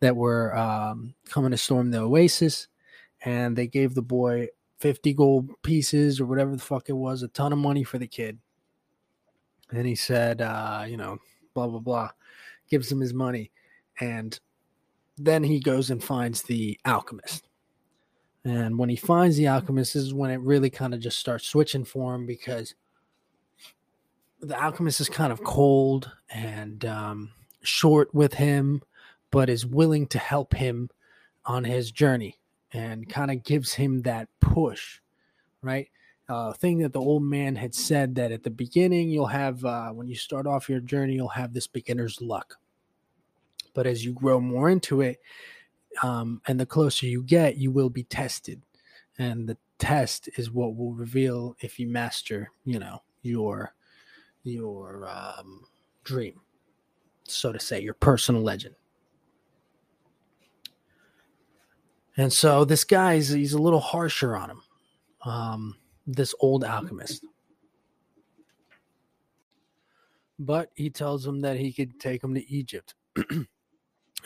that were um, coming to storm the oasis and they gave the boy 50 gold pieces or whatever the fuck it was a ton of money for the kid. And he said uh, you know blah blah blah gives him his money. And then he goes and finds the alchemist. And when he finds the alchemist is when it really kind of just starts switching for him because the alchemist is kind of cold and um, short with him, but is willing to help him on his journey and kind of gives him that push, right? Uh, thing that the old man had said that at the beginning you'll have uh, when you start off your journey you'll have this beginner's luck, but as you grow more into it, um, and the closer you get, you will be tested, and the test is what will reveal if you master, you know, your your um, dream, so to say, your personal legend. And so this guy's he's a little harsher on him. Um, this old alchemist. But he tells him that he could take him to Egypt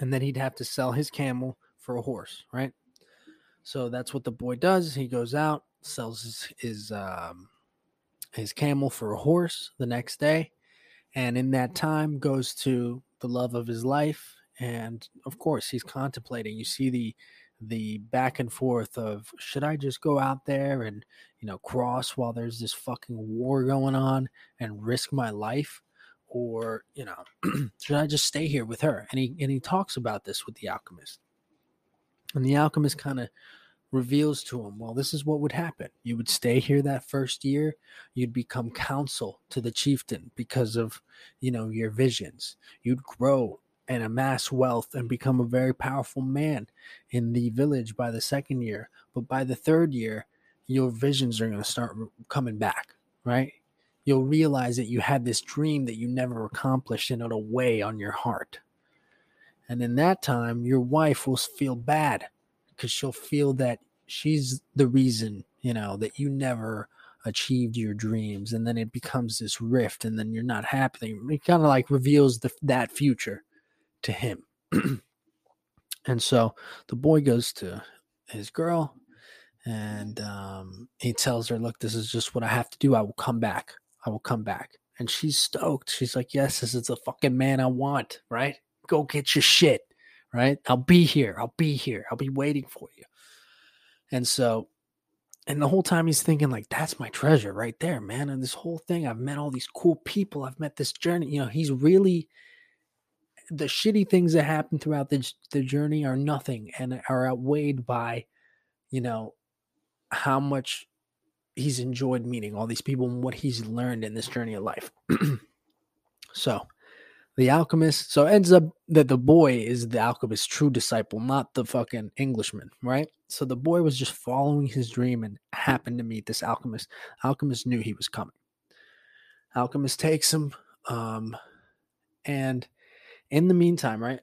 and that he'd have to sell his camel for a horse, right? So that's what the boy does. He goes out, sells his, his um, his camel for a horse the next day, and in that mm. time goes to the love of his life, and of course he's contemplating. You see the the back and forth of should I just go out there and you know cross while there's this fucking war going on and risk my life? Or you know should I just stay here with her? And he and he talks about this with the alchemist. And the alchemist kind of reveals to him, well, this is what would happen. You would stay here that first year, you'd become counsel to the chieftain because of, you know, your visions. You'd grow and amass wealth and become a very powerful man in the village by the second year. But by the third year, your visions are going to start coming back, right? You'll realize that you had this dream that you never accomplished and it'll weigh on your heart. And in that time, your wife will feel bad because she'll feel that she's the reason, you know, that you never achieved your dreams. And then it becomes this rift, and then you're not happy. It kind of like reveals the, that future to him. and so the boy goes to his girl and um, he tells her, Look, this is just what I have to do. I will come back. I will come back. And she's stoked. She's like, Yes, this is the fucking man I want, right? Go get your shit right? I'll be here. I'll be here. I'll be waiting for you. And so, and the whole time he's thinking, like, that's my treasure right there, man. And this whole thing, I've met all these cool people. I've met this journey. You know, he's really, the shitty things that happen throughout the, the journey are nothing and are outweighed by, you know, how much he's enjoyed meeting all these people and what he's learned in this journey of life. so, the alchemist. So it ends up that the boy is the alchemist's true disciple, not the fucking Englishman, right? So the boy was just following his dream and happened to meet this alchemist. Alchemist knew he was coming. Alchemist takes him, um, and in the meantime, right,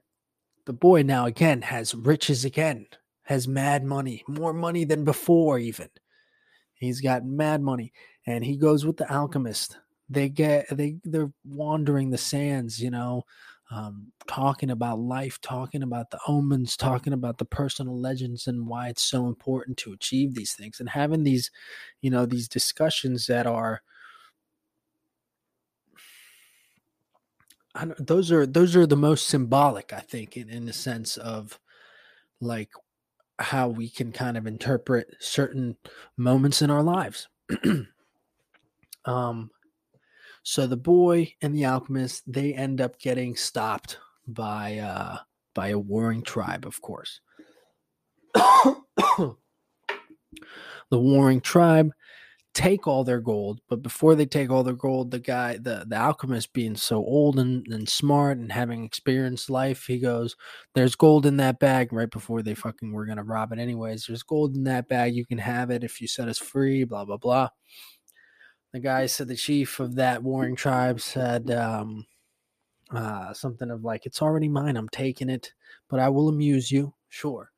the boy now again has riches again, has mad money, more money than before, even. He's got mad money, and he goes with the alchemist they get they they're wandering the sands you know um, talking about life talking about the omens talking about the personal legends and why it's so important to achieve these things and having these you know these discussions that are those are those are the most symbolic i think in, in the sense of like how we can kind of interpret certain moments in our lives. Um So the boy and the alchemist they end up getting stopped by uh, by a warring tribe, of course. the warring tribe take all their gold, but before they take all their gold, the guy, the, the alchemist being so old and, and smart and having experienced life, he goes, There's gold in that bag right before they fucking were gonna rob it anyways. There's gold in that bag. You can have it if you set us free, blah blah blah. The guy said the chief of that warring tribe said um uh something of like, It's already mine, I'm taking it, but I will amuse you, sure.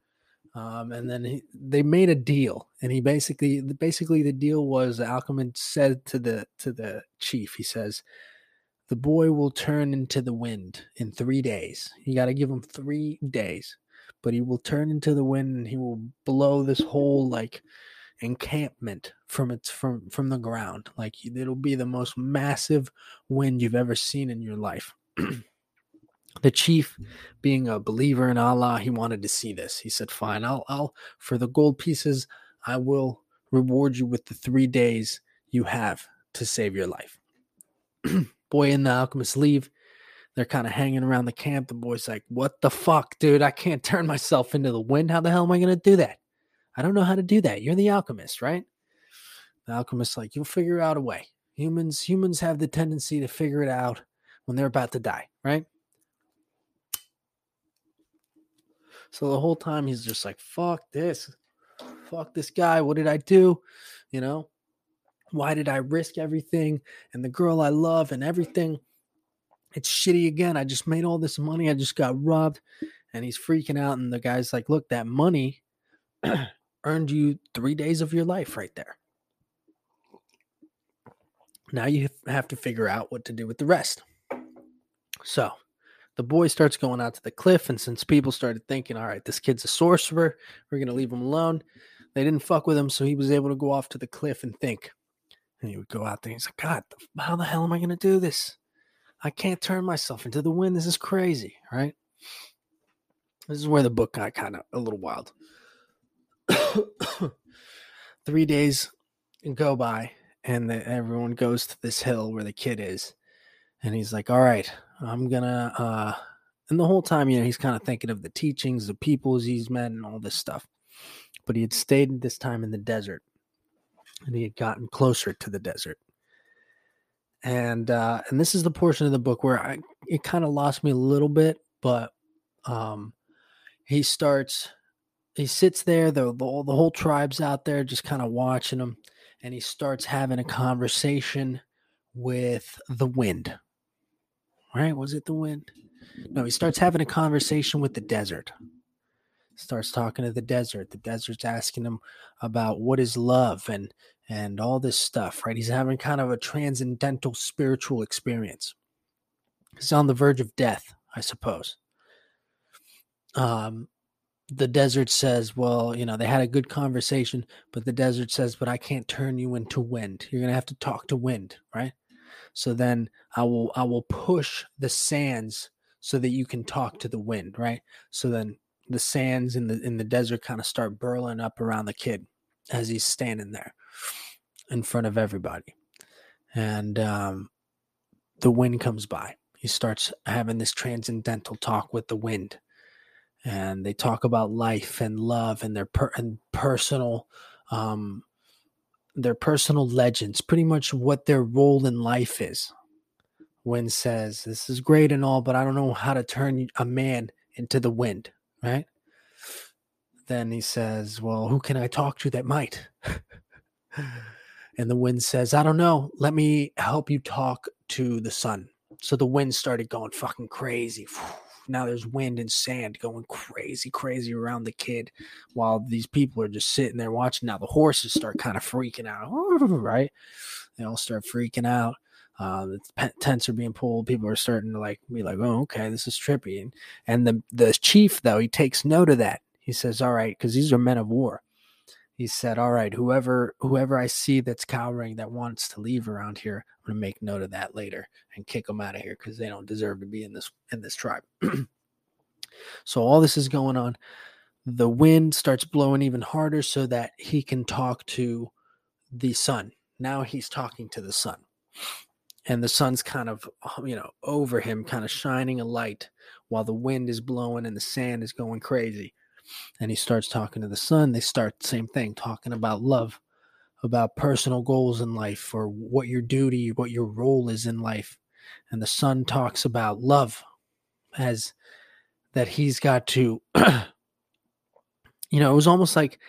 Um, and then he, they made a deal, and he basically, basically, the deal was Alchemist said to the to the chief, he says, "The boy will turn into the wind in three days. You got to give him three days, but he will turn into the wind, and he will blow this whole like encampment from its from from the ground. Like it'll be the most massive wind you've ever seen in your life." the chief being a believer in allah he wanted to see this. He said fine i'll i'll for the gold pieces i will reward you with the three days you have to save your life. Boy and the alchemist leave. They're kind of hanging around the camp. The boy's like what the fuck dude? I can't turn myself into the wind. How the hell am i going to do that i don't know how to do that you're the alchemist right the alchemist's like you'll figure out a way humans humans have the tendency to figure it out when they're about to die right So the whole time he's just like, fuck this. Fuck this guy. What did I do? You know, why did I risk everything and the girl I love and everything? It's shitty again. I just made all this money. I just got robbed. And he's freaking out. And the guy's like, look, that money earned you three days of your life right there. Now you have to figure out what to do with the rest. So the boy starts going out to the cliff, and since people started thinking, all right, this kid's a sorcerer, we're gonna leave him alone, they didn't fuck with him, so he was able to go off to the cliff and think. And he would go out there. He's like, God, how the hell am I gonna do this? I can't turn myself into the wind. This is crazy, right? This is where the book got kind of a little wild. Three days go by, and the, everyone goes to this hill where the kid is, and he's like, "All right, I'm gonna uh and the whole time, you know, he's kind of thinking of the teachings, the peoples he's met, and all this stuff. But he had stayed this time in the desert, and he had gotten closer to the desert. And uh, and this is the portion of the book where I it kind of lost me a little bit, but um, he starts, he sits there, the the, the whole tribe's out there, just kind of watching him, and he starts having a conversation with the wind right? Was it the wind? No, he starts having a conversation with the desert. Starts talking to the desert. The desert's asking him about what is love and and all this stuff, right? He's having kind of a transcendental spiritual experience. He's on the verge of death, I suppose. Um, the desert says, well, you know, they had a good conversation, but the desert says, but I can't turn you into wind. You're to have to talk to wind, right? So then I will I will push the sands so that you can talk to the wind, right? So then the sands in the in the desert kind of start burling up around the kid as he's standing there in front of everybody. And um, the wind comes by. He starts having this transcendental talk with the wind. And they talk about life and love and their per- and personal um, their personal legends, pretty much what their role in life is. When says, This is great and all, but I don't know how to turn a man into the wind, right? Then he says, Well, who can I talk to that might? and the wind says, I don't know. Let me help you talk to the sun. So the wind started going fucking crazy. Now there's wind and sand going crazy, crazy around the kid while these people are just sitting there watching. Now the horses start kind of freaking out, right? They all start freaking out. Uh, the tents are being pulled. People are starting to like be like, "Oh, okay, this is trippy." And, and the the chief though he takes note of that. He says, "All right, because these are men of war." He said, "All right, whoever whoever I see that's cowering that wants to leave around here, I'm gonna make note of that later and kick them out of here because they don't deserve to be in this in this tribe. so all this is going on. The wind starts blowing even harder so that he can talk to the sun. Now he's talking to the sun. and the sun's kind of uh, you know over him kind of shining a light while the wind is blowing and the sand is going crazy and he starts talking to the sun they start the same thing talking about love about personal goals in life or what your duty what your role is in life and the sun talks about love as that he's got to you know it was almost like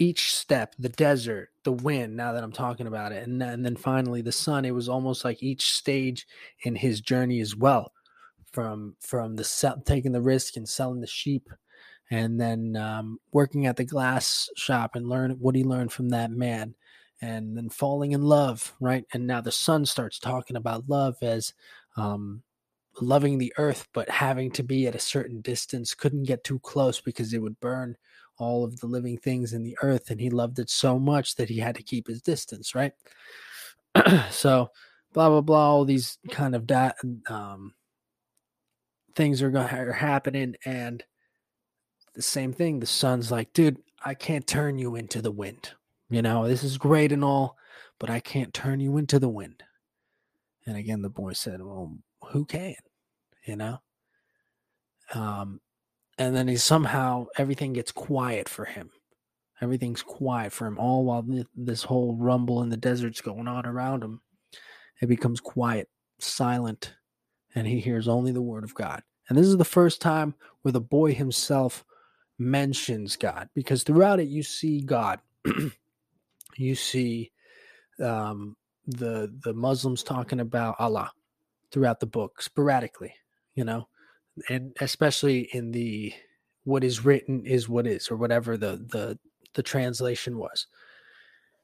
each step, the desert, the wind, now that I'm talking about it, and, and then finally the sun, it was almost like each stage in his journey as well. From from the taking the risk and selling the sheep, and then um, working at the glass shop and learn what he learned from that man, and then falling in love, right? And now the sun starts talking about love as um, loving the earth, but having to be at a certain distance, couldn't get too close because it would burn all of the living things in the earth and he loved it so much that he had to keep his distance right so blah blah blah all these kind of da- um, things are going are happening and the same thing. The sun's like dude i can't turn you into the wind. You know this is great and all but i can't turn you into the wind. And again the boy said well who can? You know? Um and then he somehow everything gets quiet for him. Everything's quiet for him all while this whole rumble in the desert's going on around him. It becomes quiet silent and he hears only the word of god. And this is the first time where the boy himself mentions god because throughout it you see god. You see um, the the muslims talking about allah throughout the book sporadically you know and especially in the what is written is what is or whatever the the the translation was.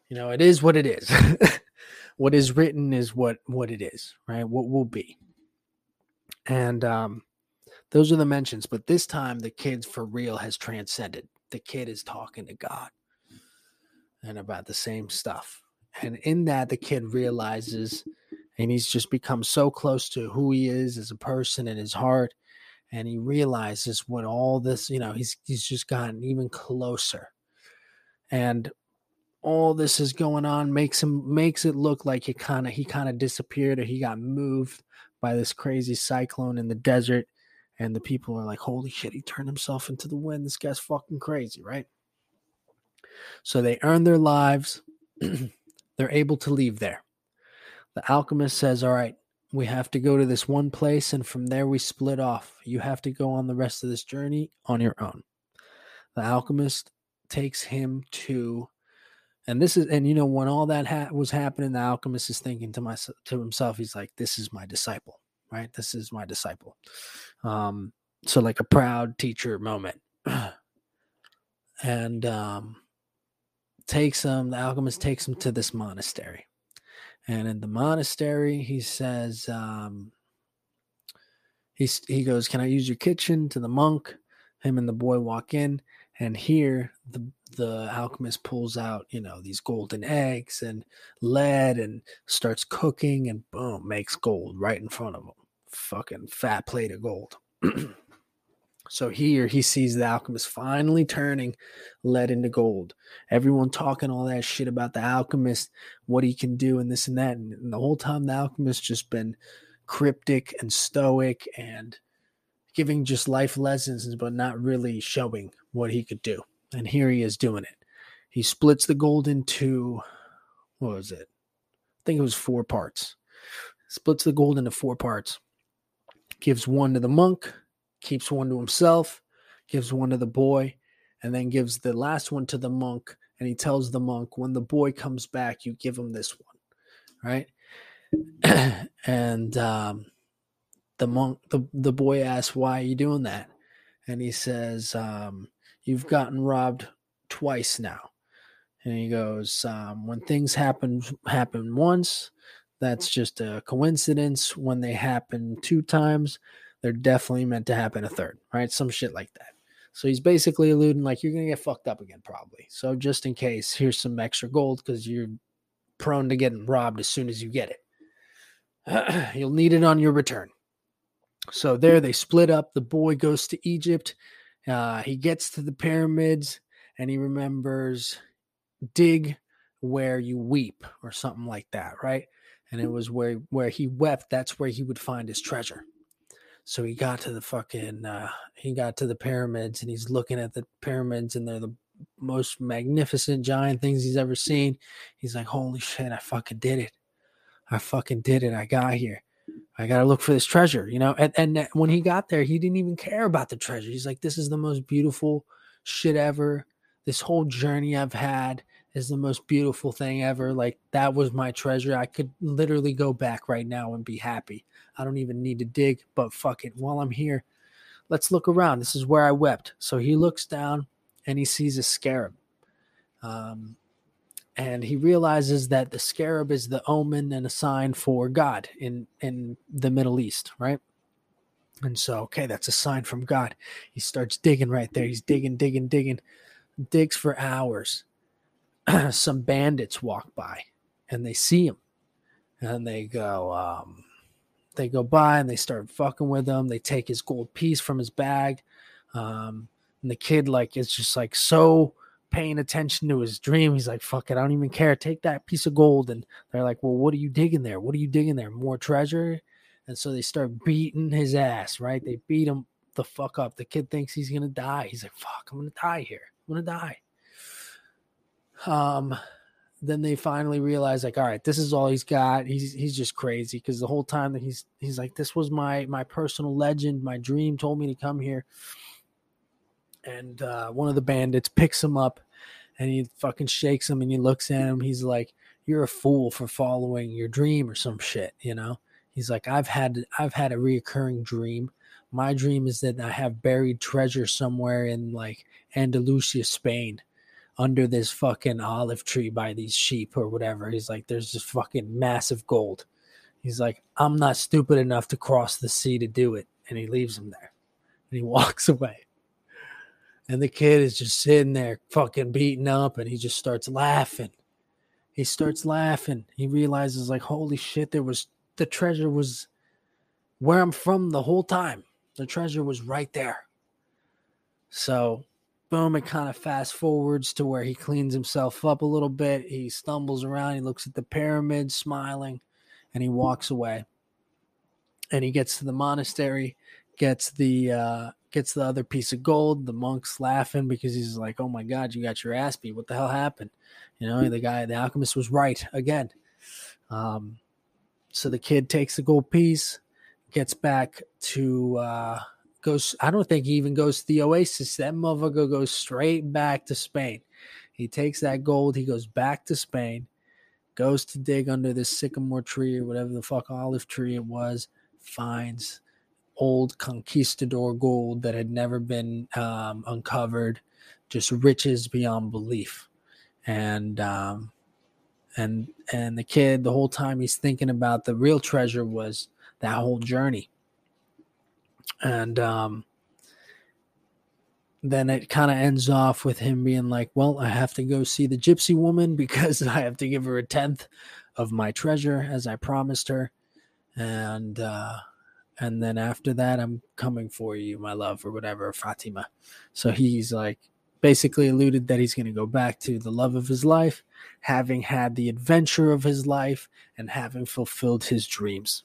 You know it is what it is. What is written is what what it is right? What will be. And um those are the mentions but this time the kids for real has transcended. The kid is talking to god and about the same stuff. And in that the kid realizes and he's just become so close to who he is as a person in his heart and he realizes what all this, you know, he's he's just gotten even closer. And all this is going on makes him makes it look like he kind of he kind of disappeared or he got moved by this crazy cyclone in the desert and the people are like holy shit he turned himself into the wind. This guy's fucking crazy right? So they earn their lives. They're able to leave there. The alchemist says all right we have to go to this one place and from there we split off. You have to go on the rest of this journey on your own. The alchemist takes him to and this is and you know when all that ha- was happening the alchemist is thinking to myself to himself he's like this is my disciple right? This is my disciple. Um so like a proud teacher moment. And um takes him the alchemist takes him to this monastery. And in the monastery, he says, um, he's, he goes, Can I use your kitchen? to the monk? Him and the boy walk in, and here the the alchemist pulls out, you know, these golden eggs and lead and starts cooking and boom, makes gold right in front of him. Fucking fat plate of gold. So here he sees the alchemist finally turning lead into gold. Everyone talking all that shit about the alchemist, what he can do, and this and that. And, and the whole time, the alchemist just been cryptic and stoic and giving just life lessons, but not really showing what he could do. And here he is doing it. He splits the gold into what was it? I think it was four parts. Splits the gold into four parts. Gives one to the monk, keeps one to himself, gives one to the boy, and then gives the last one to the monk. And he tells the monk, when the boy comes back, you give him this one, right? and um, the monk, the, the boy asks, why are you doing that? And he says, um, you've gotten robbed twice now. And he goes, um, when things happen happen once, that's just a coincidence. When they happen two times, they're definitely meant to happen a third, right? Some shit like that. So he's basically alluding like you're gonna get fucked up again, probably. So just in case, here's some extra gold because you're prone to getting robbed as soon as you get it. You'll need it on your return. So there they split up. The boy goes to Egypt. Uh, he gets to the pyramids and he remembers dig where you weep or something like that, right? and it was where where he wept. That's where he would find his treasure. So he got to the fucking uh, he got to the pyramids and he's looking at the pyramids and they're the most magnificent giant things he's ever seen. He's like, "Holy shit, I fucking did it. I fucking did it. I got here. I got to look for this treasure, you know?" And and when he got there, he didn't even care about the treasure. He's like, "This is the most beautiful shit ever. This whole journey I've had is the most beautiful thing ever. Like that was my treasure. I could literally go back right now and be happy. I don't even need to dig, but fuck it. While I'm here, let's look around. This is where I wept. So he looks down and he sees a scarab. Um, and he realizes that the scarab is the omen and a sign for God in in the Middle East, right? And so, okay, that's a sign from God. He starts digging right there. He's digging, digging, digging, digs for hours. some bandits walk by and they see him and they go um, they go by and they start fucking with him they take his gold piece from his bag um, and the kid like is just like so paying attention to his dream. He's like fuck it i don't even care. Take that piece of gold. And they're like well what are you digging there? What are you digging there? More treasure? And so they start beating his ass right? They beat him the fuck up. The kid thinks he's gonna die. He's like fuck i'm gonna die here. I'm gonna die. Um, then they finally realize like, all right, this is all he's got. He's he's just crazy. Because the whole time that he's he's like, this was my my personal legend. My dream told me to come here. And uh, one of the bandits picks him up, and he fucking shakes him, and he looks at him. He's like, "You're a fool for following your dream or some shit," you know. He's like, "I've had I've had a reoccurring dream. My dream is that I have buried treasure somewhere in like Andalusia, Spain." under this fucking olive tree by these sheep or whatever. He's like, there's this fucking massive gold. He's like, I'm not stupid enough to cross the sea to do it. And he leaves him there and he walks away. And the kid is just sitting there fucking beaten up and he just starts laughing. He starts laughing. He realizes, like, holy shit, there was the treasure was where I'm from the whole time. The treasure was right there. So boom, it kind of fast forwards to where he cleans himself up a little bit. He stumbles around, he looks at the pyramid, smiling, and he walks away. And he gets to the monastery, gets the uh, gets the other piece of gold. The monk's laughing because he's like, "Oh my god, you got your ass beat! What the hell happened?" You know, the guy, the alchemist, was right again. Um, so the kid takes the gold piece, gets back to uh, goes. I don't think he even goes to the Oasis. That motherfucker goes straight back to Spain. He takes that gold. He goes back to Spain, goes to dig under this sycamore tree or whatever the fuck olive tree it was. Finds old conquistador gold that had never been um, uncovered, just riches beyond belief. And um, and and the kid, the whole time he's thinking about the real treasure was that whole journey and um, then it kind of ends off with him being like, "Well, I have to go see the gypsy woman because I have to give her a tenth of my treasure as I promised her." And uh, and then after that, I'm coming for you, my love, or whatever, Fatima. So he's like basically alluded that he's going to go back to the love of his life, having had the adventure of his life, and having fulfilled his dreams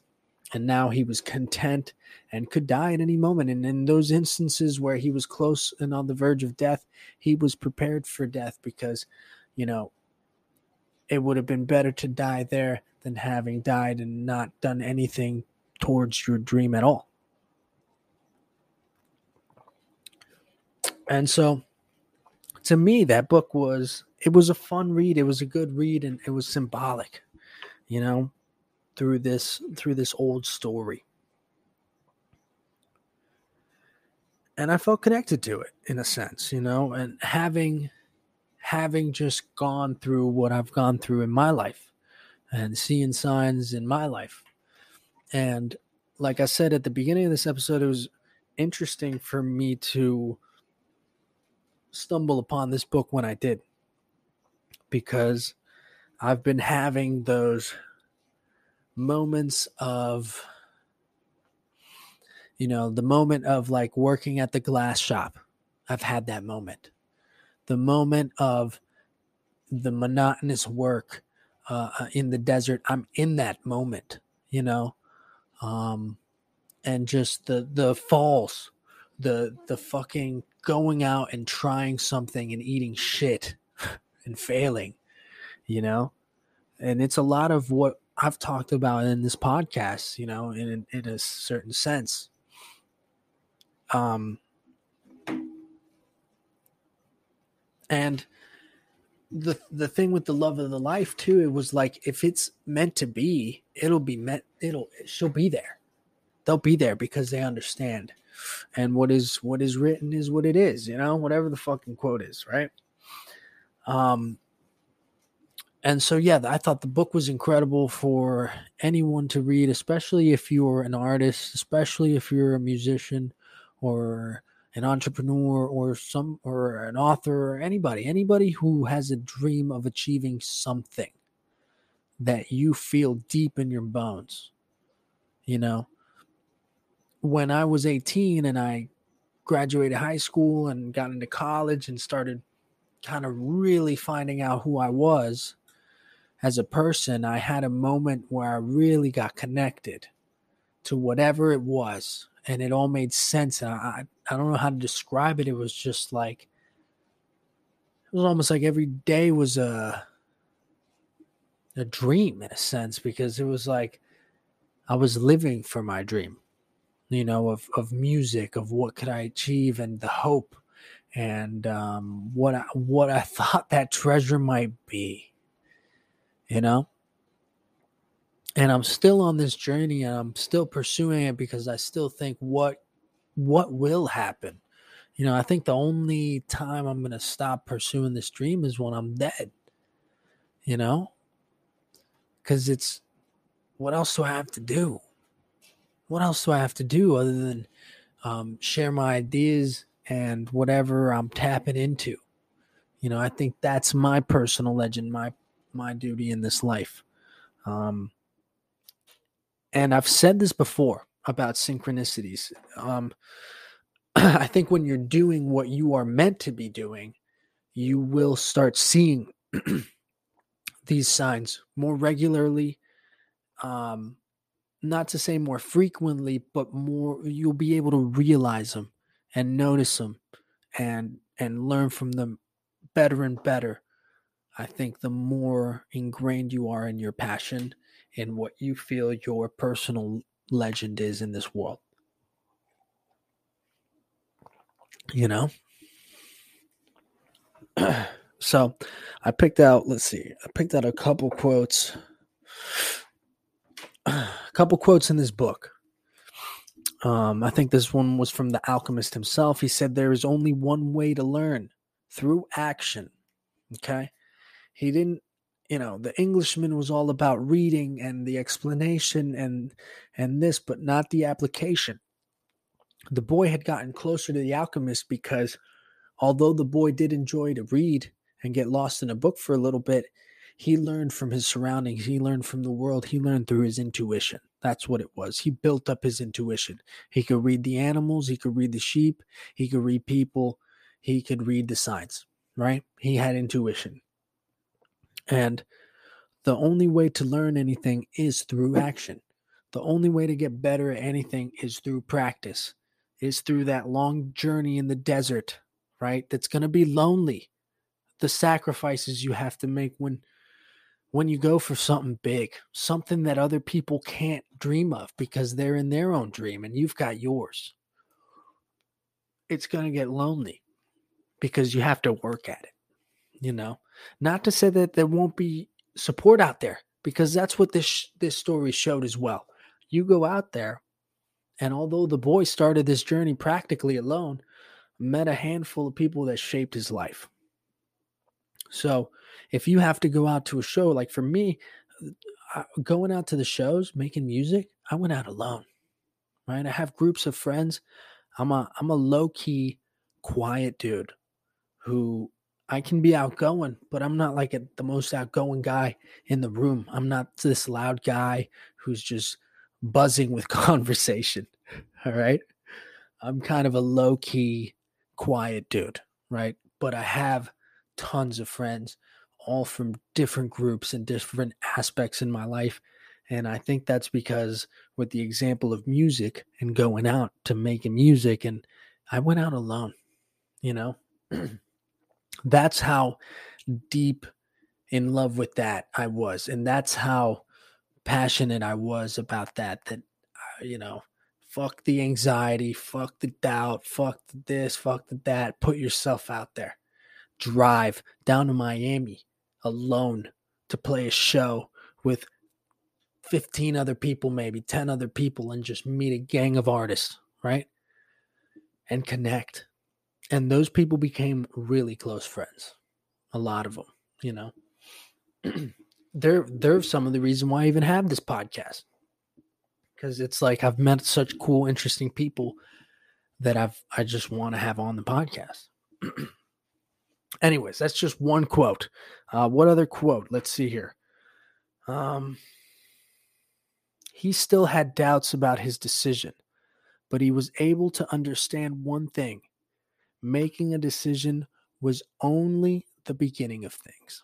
and now he was content and could die at any moment. And in those instances where he was close and on the verge of death, he was prepared for death because, you know, it would have been better to die there than having died and not done anything towards your dream at all. And so to me that book was it was a fun read, it was a good read and it was symbolic. You know, through this through this old story. And I felt connected to it in a sense, you know, and having having just gone through what I've gone through in my life and seeing signs in my life. And like I said at the beginning of this episode, it was interesting for me to stumble upon this book when I did because I've been having those moments of you know the moment of like working at the glass shop. I've had that moment. The moment of the monotonous work uh, uh, in the desert. I'm in that moment, you know, um, and just the the falls, the the fucking going out and trying something and eating shit and failing, you know, and it's a lot of what I've talked about in this podcast, you know, in in a certain sense. Um, and the the thing with the love of the life too it was like if it's meant to be it'll be meant it'll she'll be there. They'll be there because they understand. And what is what is written is what it is you know whatever the fucking quote is right? Um and so yeah i thought the book was incredible for anyone to read especially if you're an artist especially if you're a musician or an entrepreneur or some or an author or anybody anybody who has a dream of achieving something that you feel deep in your bones you know when i was 18 and i graduated high school and got into college and started kind of really finding out who i was as a person i had a moment where i really got connected to whatever it was and it all made sense. And I, I don't know how to describe it. It was just like it was almost like every day was a a dream in a sense because it was like I was living for my dream, you know, of of music, of what could I achieve, and the hope, and um, what I, what I thought that treasure might be, you know and I'm still on this journey and I'm still pursuing it because I still think what what will happen. You know, I think the only time I'm going to stop pursuing this dream is when I'm dead. You know? Cuz it's what else do I have to do? What else do I have to do other than um, share my ideas and whatever I'm tapping into? You know, I think that's my personal legend, my my duty in this life. Um, and I've said this before about synchronicities. Um, I think when you're doing what you are meant to be doing, you will start seeing these signs more regularly. Um, not to say more frequently, but more you'll be able to realize them and notice them and and learn from them better and better. I think the more ingrained you are in your passion in what you feel your personal legend is in this world. You know? so I picked out, let's see, I picked out a couple quotes. A couple quotes in this book. Um, I think this one was from the alchemist himself. He said, There is only one way to learn through action. Okay. He didn't you know the englishman was all about reading and the explanation and and this but not the application. The boy had gotten closer to the alchemist because although the boy did enjoy to read and get lost in a book for a little bit he learned from his surroundings he learned from the world he learned through his intuition. That's what it was. He built up his intuition. He could read the animals he could read the sheep he could read people he could read the signs right? He had intuition and the only way to learn anything is through action. The only way to get better at anything is through practice, is through that long journey in the desert, right? That's going to be lonely. The sacrifices you have to make when when you go for something big, something that other people can't dream of because they're in their own dream and you've got yours. It's going to get lonely because you have to work at it, you know? Not to say that there won't be support out there, because that's what this this story showed as well. You go out there, and although the boy started this journey practically alone, met a handful of people that shaped his life. So, if you have to go out to a show, like for me, uh, going out to the shows, making music, I went out alone. Right? I have groups of friends. I'm a I'm a low key, quiet dude who I can be outgoing, but I'm not like a, the most outgoing guy in the room. I'm not this loud guy who's just buzzing with conversation. All right. I'm kind of a low key, quiet dude. Right. But I have tons of friends all from different groups and different aspects in my life. And I think that's because, with the example of music and going out to making music, and I went out alone, you know, that's how deep in love with that I was. And that's how passionate I was about that. That, uh, you know, fuck the anxiety, fuck the doubt, fuck this, fuck that. Put yourself out there. Drive down to Miami alone to play a show with 15 other people, maybe 10 other people, and just meet a gang of artists, right? And connect. And those people became really close friends. A lot of them, you know. they're they're some of the reason why I even have this podcast. Because it's like I've met such cool, interesting people that I've I just want to have on the podcast. Anyways, that's just one quote. Uh, what other quote? Let's see here. Um, he still had doubts about his decision, but he was able to understand one thing making a decision was only the beginning of things.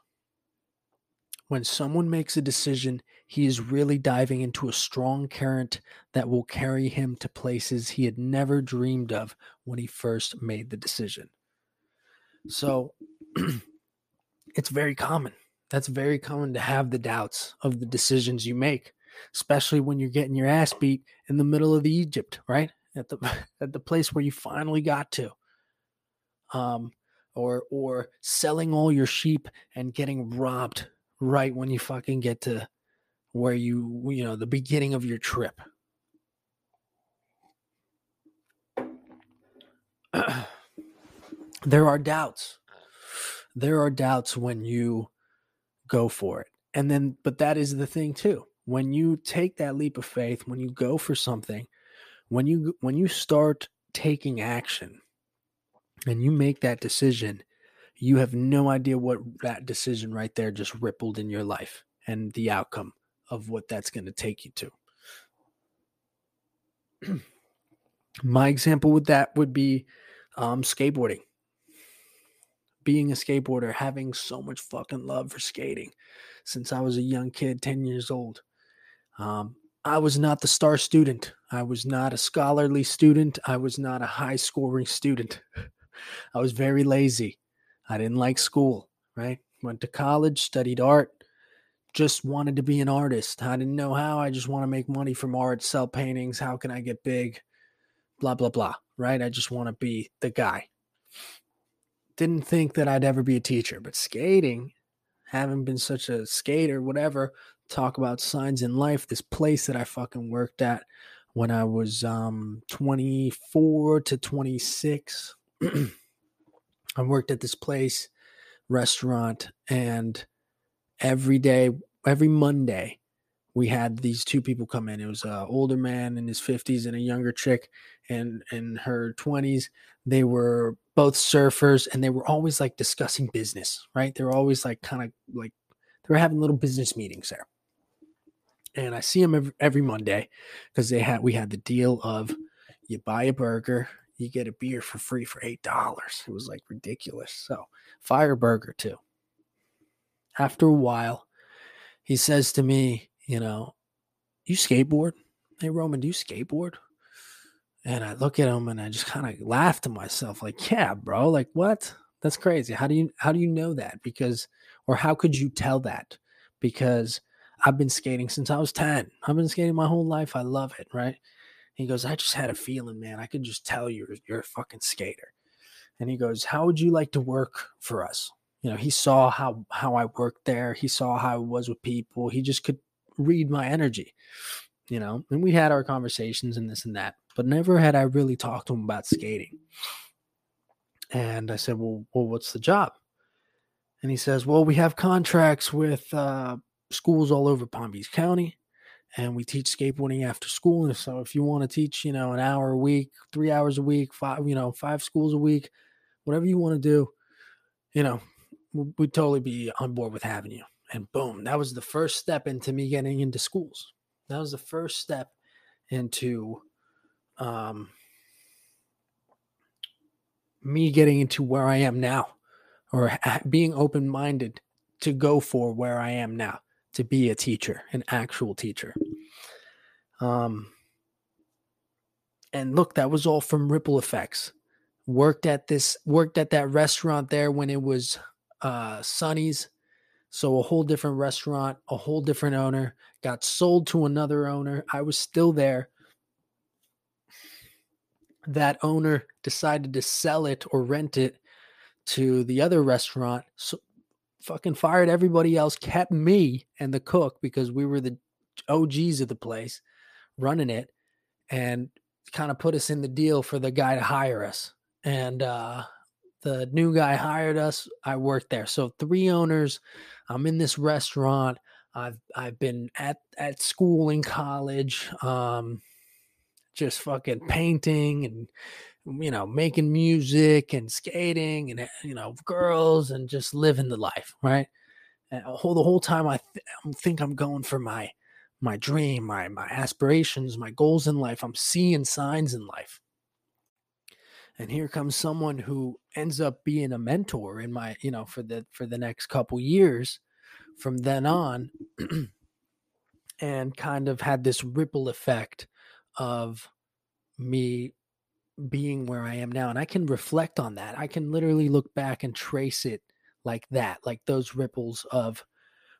When someone makes a decision, he is really diving into a strong current that will carry him to places he had never dreamed of when he first made the decision. So it's very common. That's very common to have the doubts of the decisions you make, especially when you're getting your ass beat in the middle of the Egypt, right? At the at the place where you finally got to. Um or or selling all your sheep and getting robbed right when you fucking get to where you you know the beginning of your trip. there are doubts. There are doubts when you go for it. And then, but that is the thing too. When you take that leap of faith, when you go for something, when you when you start taking action and you make that decision, you have no idea what that decision right there just rippled in your life and the outcome of what that's going to take you to. My example with that would be um, skateboarding being a skateboarder, having so much fucking love for skating since I was a young kid, 10 years old. Um, I was not the star student. I was not a scholarly student. I was not a high scoring student. I was very lazy. I didn't like school, right? Went to college, studied art, just wanted to be an artist. I didn't know how. I just want to make money from art, sell paintings. How can I get big? Blah, blah, blah, right? I just want to be the guy didn't think that I'd ever be a teacher, but skating, having been such a skater, whatever, talk about signs in life, this place that I fucking worked at when I was um 24 to 26. I worked at this place, restaurant, and every day, every Monday, we had these two people come in. It was an older man in his 50s and a younger chick and in her 20s. They were both surfers and they were always like discussing business, right? They were always like kind of like they were having little business meetings there. And I see them every, every Monday because they had we had the deal of you buy a burger, you get a beer for free for eight dollars. It was like ridiculous. So fire burger too. After a while, he says to me, you know, you skateboard? Hey Roman, do you skateboard? And I look at him and I just kind of laugh to myself, like, yeah, bro, like what? That's crazy. How do you how do you know that? Because or how could you tell that? Because I've been skating since I was 10. I've been skating my whole life. I love it, right? He goes, I just had a feeling, man. I could just tell you're you're a fucking skater. And he goes, How would you like to work for us? You know, he saw how how I worked there. He saw how I was with people. He just could read my energy, you know. And we had our conversations and this and that but never had I really talked to him about skating. And I said, well, well, what's the job? And he says, well, we have contracts with uh, schools all over Palm Beach County, and we teach skateboarding after school. And so if you want to teach, you know, an hour a week, three hours a week, five, you know, five schools a week, whatever you want to do, you know, we'd totally be on board with having you. And boom, that was the first step into me getting into schools. That was the first step into um, me getting into where I am now or being open minded to go for where I am now, to be a teacher, an actual teacher. Um, and look, that was all from ripple effects. Worked at this, worked at that restaurant there when it was uh, Sonny's. So a whole different restaurant, a whole different owner, got sold to another owner. I was still there. That owner decided to sell it or rent it to the other restaurant. So fucking fired everybody else, kept me and the cook because we were the OGs of the place running it and kind of put us in the deal for the guy to hire us. And uh, the new guy hired us. I worked there. So three owners. I'm in this restaurant. I've I've been at at school in college, um, just fucking painting and you know making music and skating and eh, you know girls and just living the life, right? And uh, whole, the whole time I, th- I think I'm going for my my dream, my my aspirations, my goals in life. I'm seeing signs in life. And here comes someone who ends up being a mentor in my, you know, for the for the next couple years from then on and kind of had this ripple effect of me being where I am now. And I can reflect on that. I can literally look back and trace it like that, like those ripples of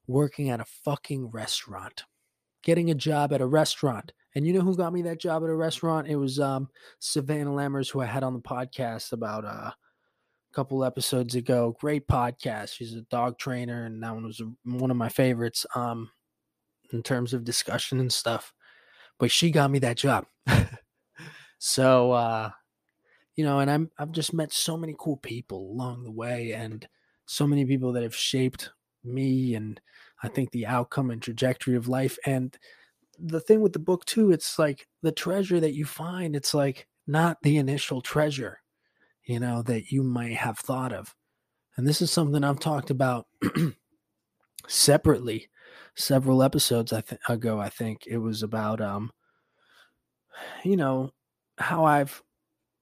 working at a fucking restaurant getting a job at a restaurant. And you know who got me that job at a restaurant? It was um, Savannah Lammers, who I had on the podcast about uh, a couple episodes ago. Great podcast. She's a dog trainer, and that one was one of my favorites um, in terms of discussion and stuff. But she got me that job. so, uh, you know, and I'm I've just met so many cool people along the way, and so many people that have shaped me and I think the outcome and trajectory of life. And the thing with the book too, it's like the treasure that you find, it's like not the initial treasure, you know, that you might have thought of. And this is something I've talked about separately several episodes I th- ago. I think it was about, um, you know, how I've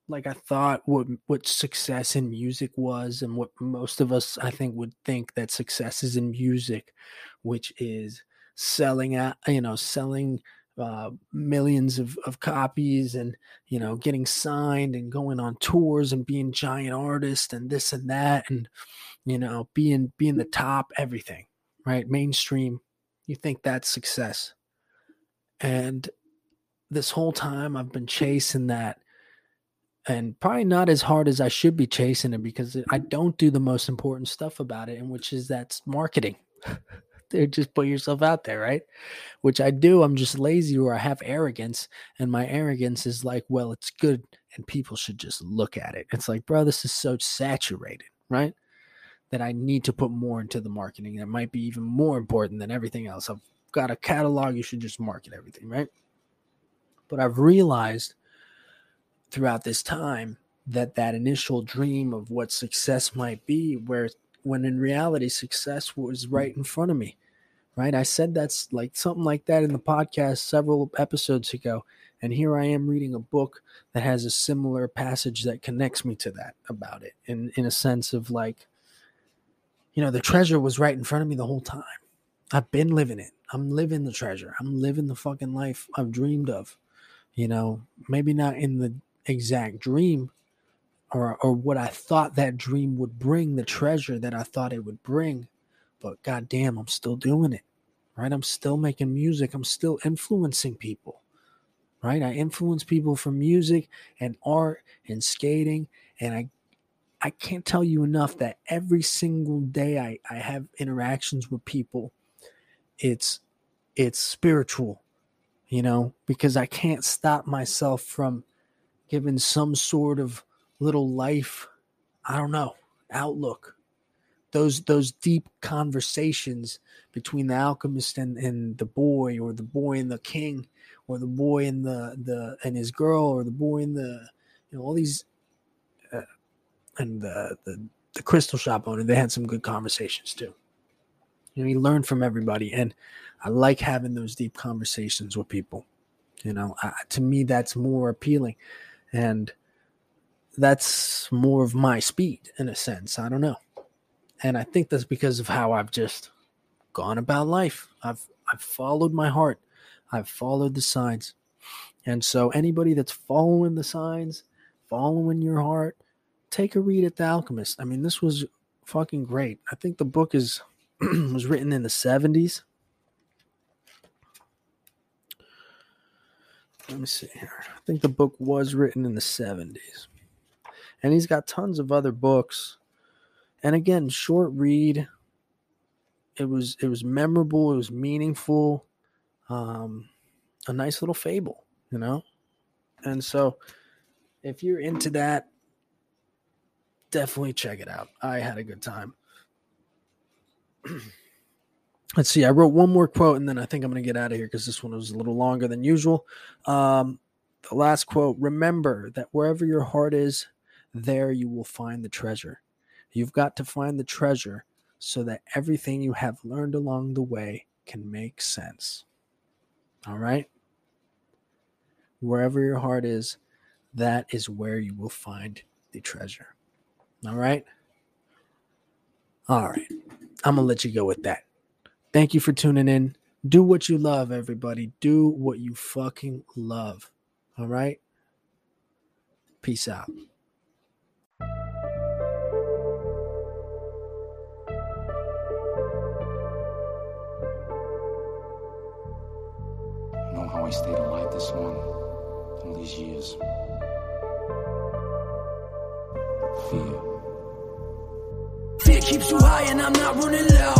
like I thought what what success in music was and what most of us I think would think that success is in music, which is selling at you know selling uh, millions of, of copies and you know getting signed and going on tours and being giant artists and this and that and you know being being the top everything right? Mainstream you think that's success. And this whole time I've been chasing that and probably not as hard as I should be chasing it because I don't do the most important stuff about it, and which is that's marketing. Just put yourself out there, right? Which I do. I'm just lazy or I have arrogance, and my arrogance is like, well, it's good, and people should just look at it. It's like, bro, this is so saturated, right? That I need to put more into the marketing. That might be even more important than everything else. I've got a catalog. You should just market everything, right? But I've realized throughout this time that that initial dream of what success might be where when in reality success was right in front of me right? I said that's like something like that in the podcast several episodes ago and here i am reading a book that has a similar passage that connects me to that about it in in a sense of like you know the treasure was right in front of me the whole time. I've been living it. I'm living the treasure. I'm living the fucking life i've dreamed of you know maybe not in the exact dream or or what I thought that dream would bring, the treasure that I thought it would bring. But goddamn, I'm still doing it. Right? I'm still making music. I'm still influencing people. Right? I influence people from music and art and skating. And I I can't tell you enough that every single day I, I have interactions with people, it's it's spiritual, you know, because I can't stop myself from giving some sort of little life, I don't know, outlook. Those those deep conversations between the alchemist and, and the boy, or the boy and the king, or the boy and the the and his girl, or the boy and the you know all these uh, and the, the the crystal shop owner. They had some good conversations too. You know, you learn from everybody, and I like having those deep conversations with people. You know, I, to me, that's more appealing and that's more of my speed in a sense. I don't know. And I think that's because of how I've just gone about life. I've I've followed my heart. I've followed the signs. And so anybody that's following the signs, following your heart, take a read at The Alchemist. I mean, this was fucking great. I think the book is was written in the 70s. Let me see here. I think the book was written in the 70s. And he's got tons of other books. And again, short read. It was it was memorable, it was meaningful. Um a nice little fable, you know? And so if you're into that, definitely check it out. I had a good time. Let's see. I wrote one more quote and then I think I'm going to get out of here because this one was a little longer than usual. Um, the last quote Remember that wherever your heart is, there you will find the treasure. You've got to find the treasure so that everything you have learned along the way can make sense. All right? Wherever your heart is, that is where you will find the treasure. All right? All right. I'm going to let you go with that. Thank you for tuning in. Do what you love, everybody. Do what you fucking love. All right? Peace out. You know how I stayed alive this long all these years? Fear. Fear keeps you high and I'm not running low.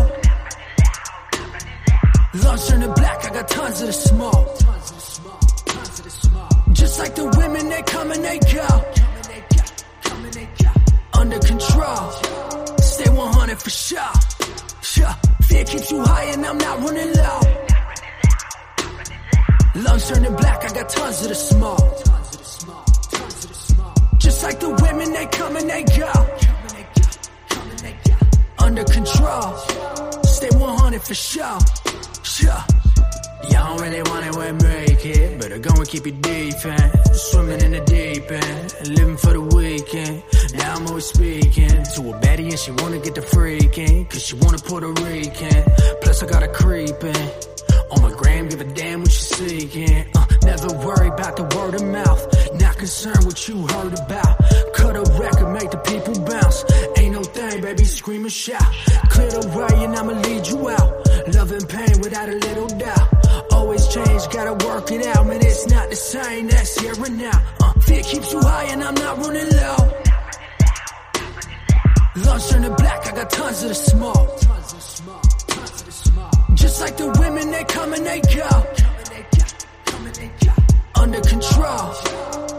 Lungs turning black, I got tons of the smoke. Just like the women, they come and they go. Under control. Stay 100 for sure. Sure. Fear keeps you high and I'm not running low. Lungs turning black, I got tons of the smoke. Just like the women, they come and they go. Under control. Stay 100 for sure. Sure. Y'all don't really want it, we make it. Better go and keep it deep in. Swimming in the deep end. Living for the weekend. Now I'm always speaking to a baddie and she wanna get the freaking. Cause she wanna Puerto Rican. Plus I got a creeping. On my gram, give a damn what you seeking. Uh, never worry about the word of mouth. Not concerned what you heard about. A record, make the people bounce. Ain't no thing, baby, scream and shout. Clear the way and I'ma lead you out. Love and pain without a little doubt. Always change, gotta work it out. Man, it's not the same, that's here and now. Uh, fear keeps you high and I'm not running low. Lungs turning black, I got tons of the smoke. Just like the women, they come and they go. Under control.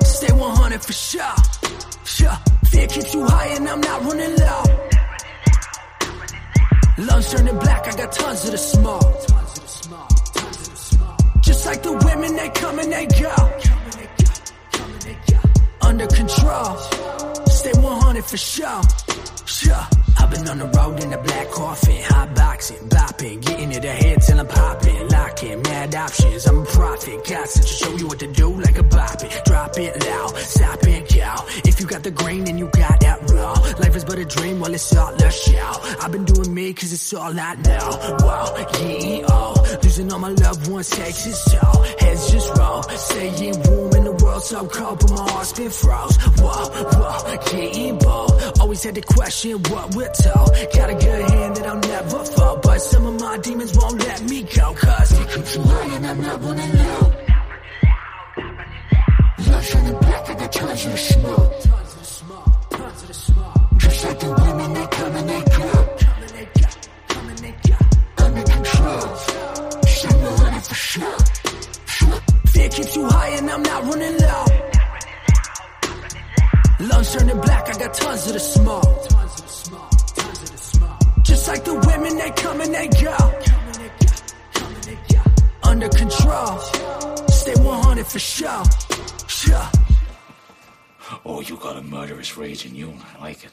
Stay 100 for sure. Sure. Fear keeps you high and I'm not running low. Lungs turning black, I got tons of the smoke. Just like the women, they come and they go. Under control. Stay 100 for sure. Sure. I've been on the road in the black coffin, hot boxing, bopping, getting it ahead till I'm popping, locking, mad options. I'm a prophet, got to show you what to do like a bop it, drop it loud, stop it, go. If you got the grain and you got that raw. Life is but a dream, well it's all a show. I've been doing me cause it's all I know. Wow, yeah, losing all my loved ones takes its toll. Heads just roll, staying warm in the world so cold, but my heart's been froze. Whoa, whoa, getting bold. Always had to question what we're told. Got a good hand that I'll never fall, but some of my demons won't let me go. Cause high and I'm not running low. Lungs on the back of the tons of the smoke. Just like the women, they come and they go. Under control. Stay 100 for sure. Sure. Fear keeps you high and I'm not running low. Lungs turning black, I got tons of the smoke. Just like the women, they come and they go. Under control. Stay 100 for sure. Sure. Oh, you got a murderous rage in you. I like it.